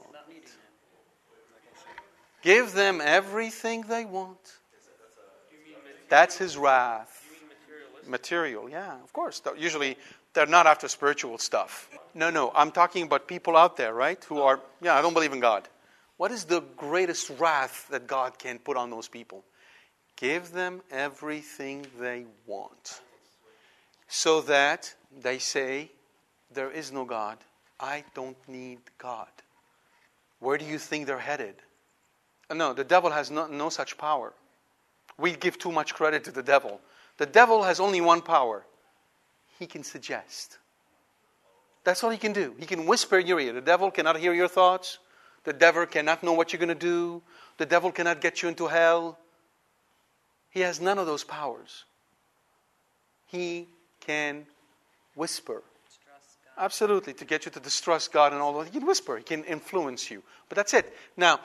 Speaker 1: Give them everything they want. That's his wrath. Material, yeah, of course. Usually they're not after spiritual stuff. No, no, I'm talking about people out there, right? Who are, yeah, I don't believe in God. What is the greatest wrath that God can put on those people? Give them everything they want. So that they say, there is no God. I don't need God. Where do you think they're headed? No, the devil has no, no such power. We give too much credit to the devil. The devil has only one power he can suggest. That's all he can do. He can whisper in your ear. The devil cannot hear your thoughts. The devil cannot know what you're going to do. The devil cannot get you into hell. He has none of those powers. He can whisper. Absolutely, to get you to distrust God and all that. He can whisper, he can influence you. But that's it. Now,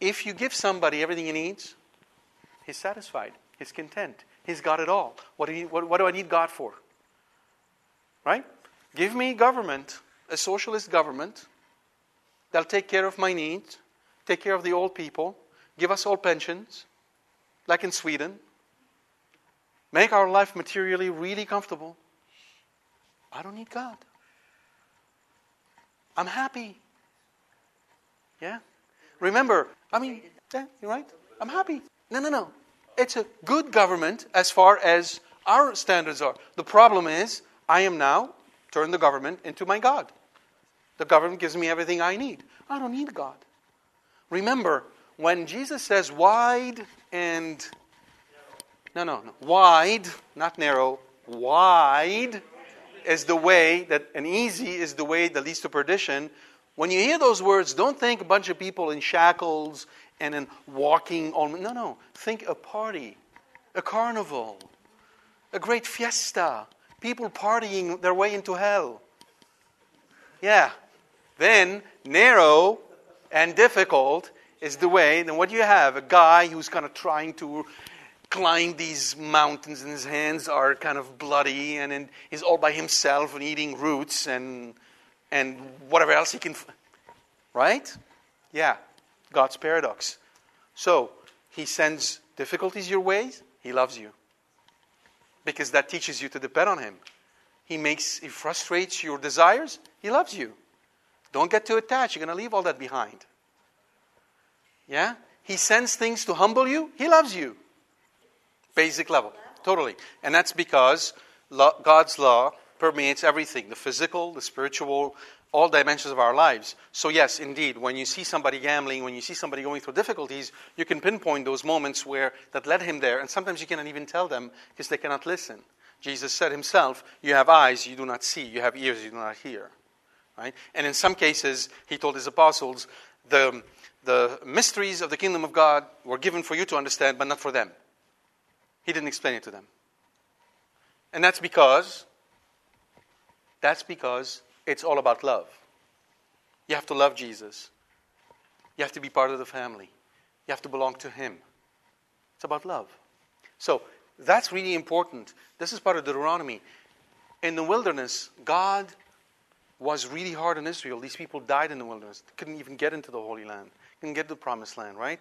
Speaker 1: if you give somebody everything he needs, he's satisfied, he's content, he's got it all. What do, you, what, what do I need God for? Right? Give me government, a socialist government, that'll take care of my needs, take care of the old people, give us all pensions, like in Sweden, make our life materially really comfortable. I don't need God. I'm happy. Yeah? Remember, I mean, yeah, you're right. I'm happy. No, no, no. It's a good government as far as our standards are. The problem is, I am now turned the government into my God. The government gives me everything I need. I don't need God. Remember, when Jesus says wide and no, no, no. Wide, not narrow. Wide is the way that, and easy is the way that leads to perdition. When you hear those words, don't think a bunch of people in shackles and in walking on. No, no. Think a party, a carnival, a great fiesta, people partying their way into hell. Yeah. Then, narrow and difficult is the way. Then, what do you have? A guy who's kind of trying to climb these mountains and his hands are kind of bloody and, and he's all by himself and eating roots and, and whatever else he can. Right? Yeah, God's paradox. So, he sends difficulties your way, He loves you. Because that teaches you to depend on Him. He makes, He frustrates your desires. He loves you. Don't get too attached. You're going to leave all that behind. Yeah? He sends things to humble you. He loves you. Basic level. Totally. And that's because God's law permeates everything the physical, the spiritual, all dimensions of our lives. So, yes, indeed, when you see somebody gambling, when you see somebody going through difficulties, you can pinpoint those moments where that led him there, and sometimes you cannot even tell them because they cannot listen. Jesus said himself, You have eyes, you do not see, you have ears, you do not hear. Right? And in some cases, he told his apostles, the, the mysteries of the kingdom of God were given for you to understand, but not for them. He didn't explain it to them. And that's because that's because it's all about love. You have to love Jesus. You have to be part of the family. You have to belong to Him. It's about love. So that's really important. This is part of Deuteronomy. In the wilderness, God was really hard on Israel. These people died in the wilderness. They couldn't even get into the Holy Land, couldn't get to the promised land, right?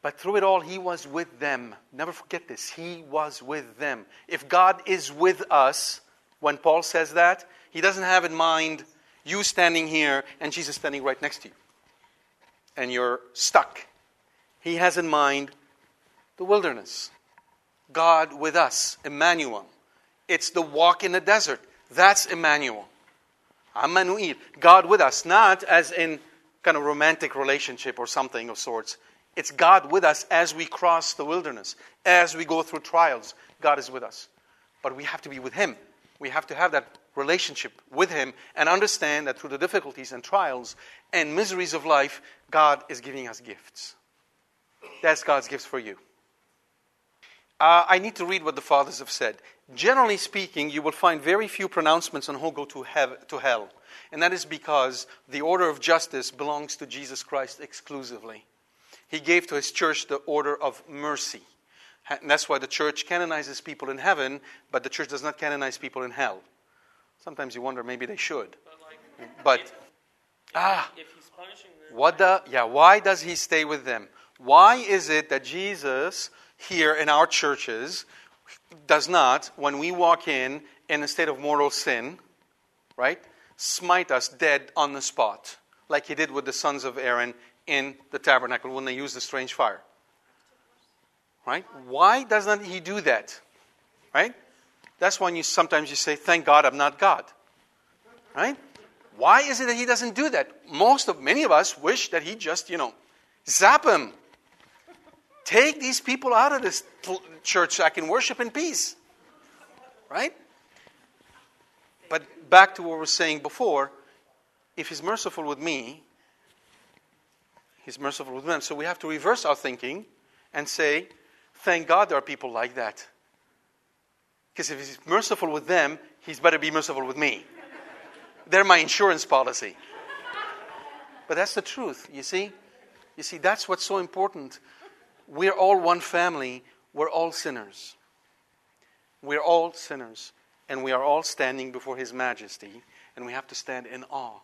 Speaker 1: But through it all, He was with them. Never forget this. He was with them. If God is with us, when Paul says that, he doesn't have in mind you standing here and Jesus standing right next to you. And you're stuck. He has in mind the wilderness. God with us, Emmanuel. It's the walk in the desert. That's Emmanuel. Emmanuel. God with us, not as in kind of romantic relationship or something of sorts. It's God with us as we cross the wilderness, as we go through trials. God is with us. But we have to be with Him. We have to have that relationship with Him and understand that through the difficulties and trials and miseries of life, God is giving us gifts. That's God's gifts for you. Uh, I need to read what the fathers have said. Generally speaking, you will find very few pronouncements on who go to, hev- to hell. And that is because the order of justice belongs to Jesus Christ exclusively. He gave to his church the order of mercy. And that's why the church canonizes people in heaven, but the church does not canonize people in hell. Sometimes you wonder maybe they should. But, like, but if, ah, if them, what the yeah? Why does he stay with them? Why is it that Jesus here in our churches does not, when we walk in in a state of mortal sin, right, smite us dead on the spot, like he did with the sons of Aaron in the tabernacle when they used the strange fire? Right? Why doesn't he do that? Right? That's when you sometimes you say, "Thank God I'm not God." Right? Why is it that he doesn't do that? Most of many of us wish that he just, you know, zap him. Take these people out of this church so I can worship in peace. Right? But back to what we were saying before, if he's merciful with me, he's merciful with them. So we have to reverse our thinking and say, thank God there are people like that. Because if he's merciful with them, he's better be merciful with me. They're my insurance policy. But that's the truth, you see? You see, that's what's so important. We're all one family, we're all sinners. We're all sinners, and we are all standing before His majesty, and we have to stand in awe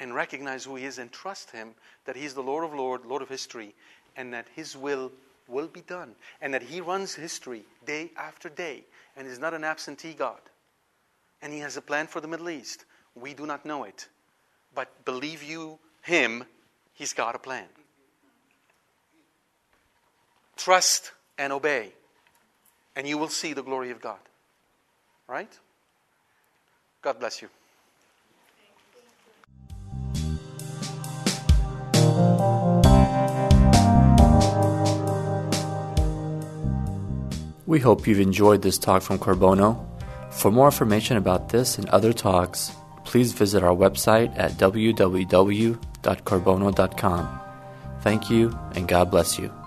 Speaker 1: and recognize who He is and trust Him that He's the Lord of Lords, Lord of history, and that His will will be done, and that He runs history day after day, and is not an absentee God. And He has a plan for the Middle East. We do not know it. But believe you Him, He's got a plan. Trust and obey, and you will see the glory of God. Right? God bless you.
Speaker 2: We hope you've enjoyed this talk from Qorbono. For more information about this and other talks, please visit our website at www.qorbono.com. Thank you, and God bless you.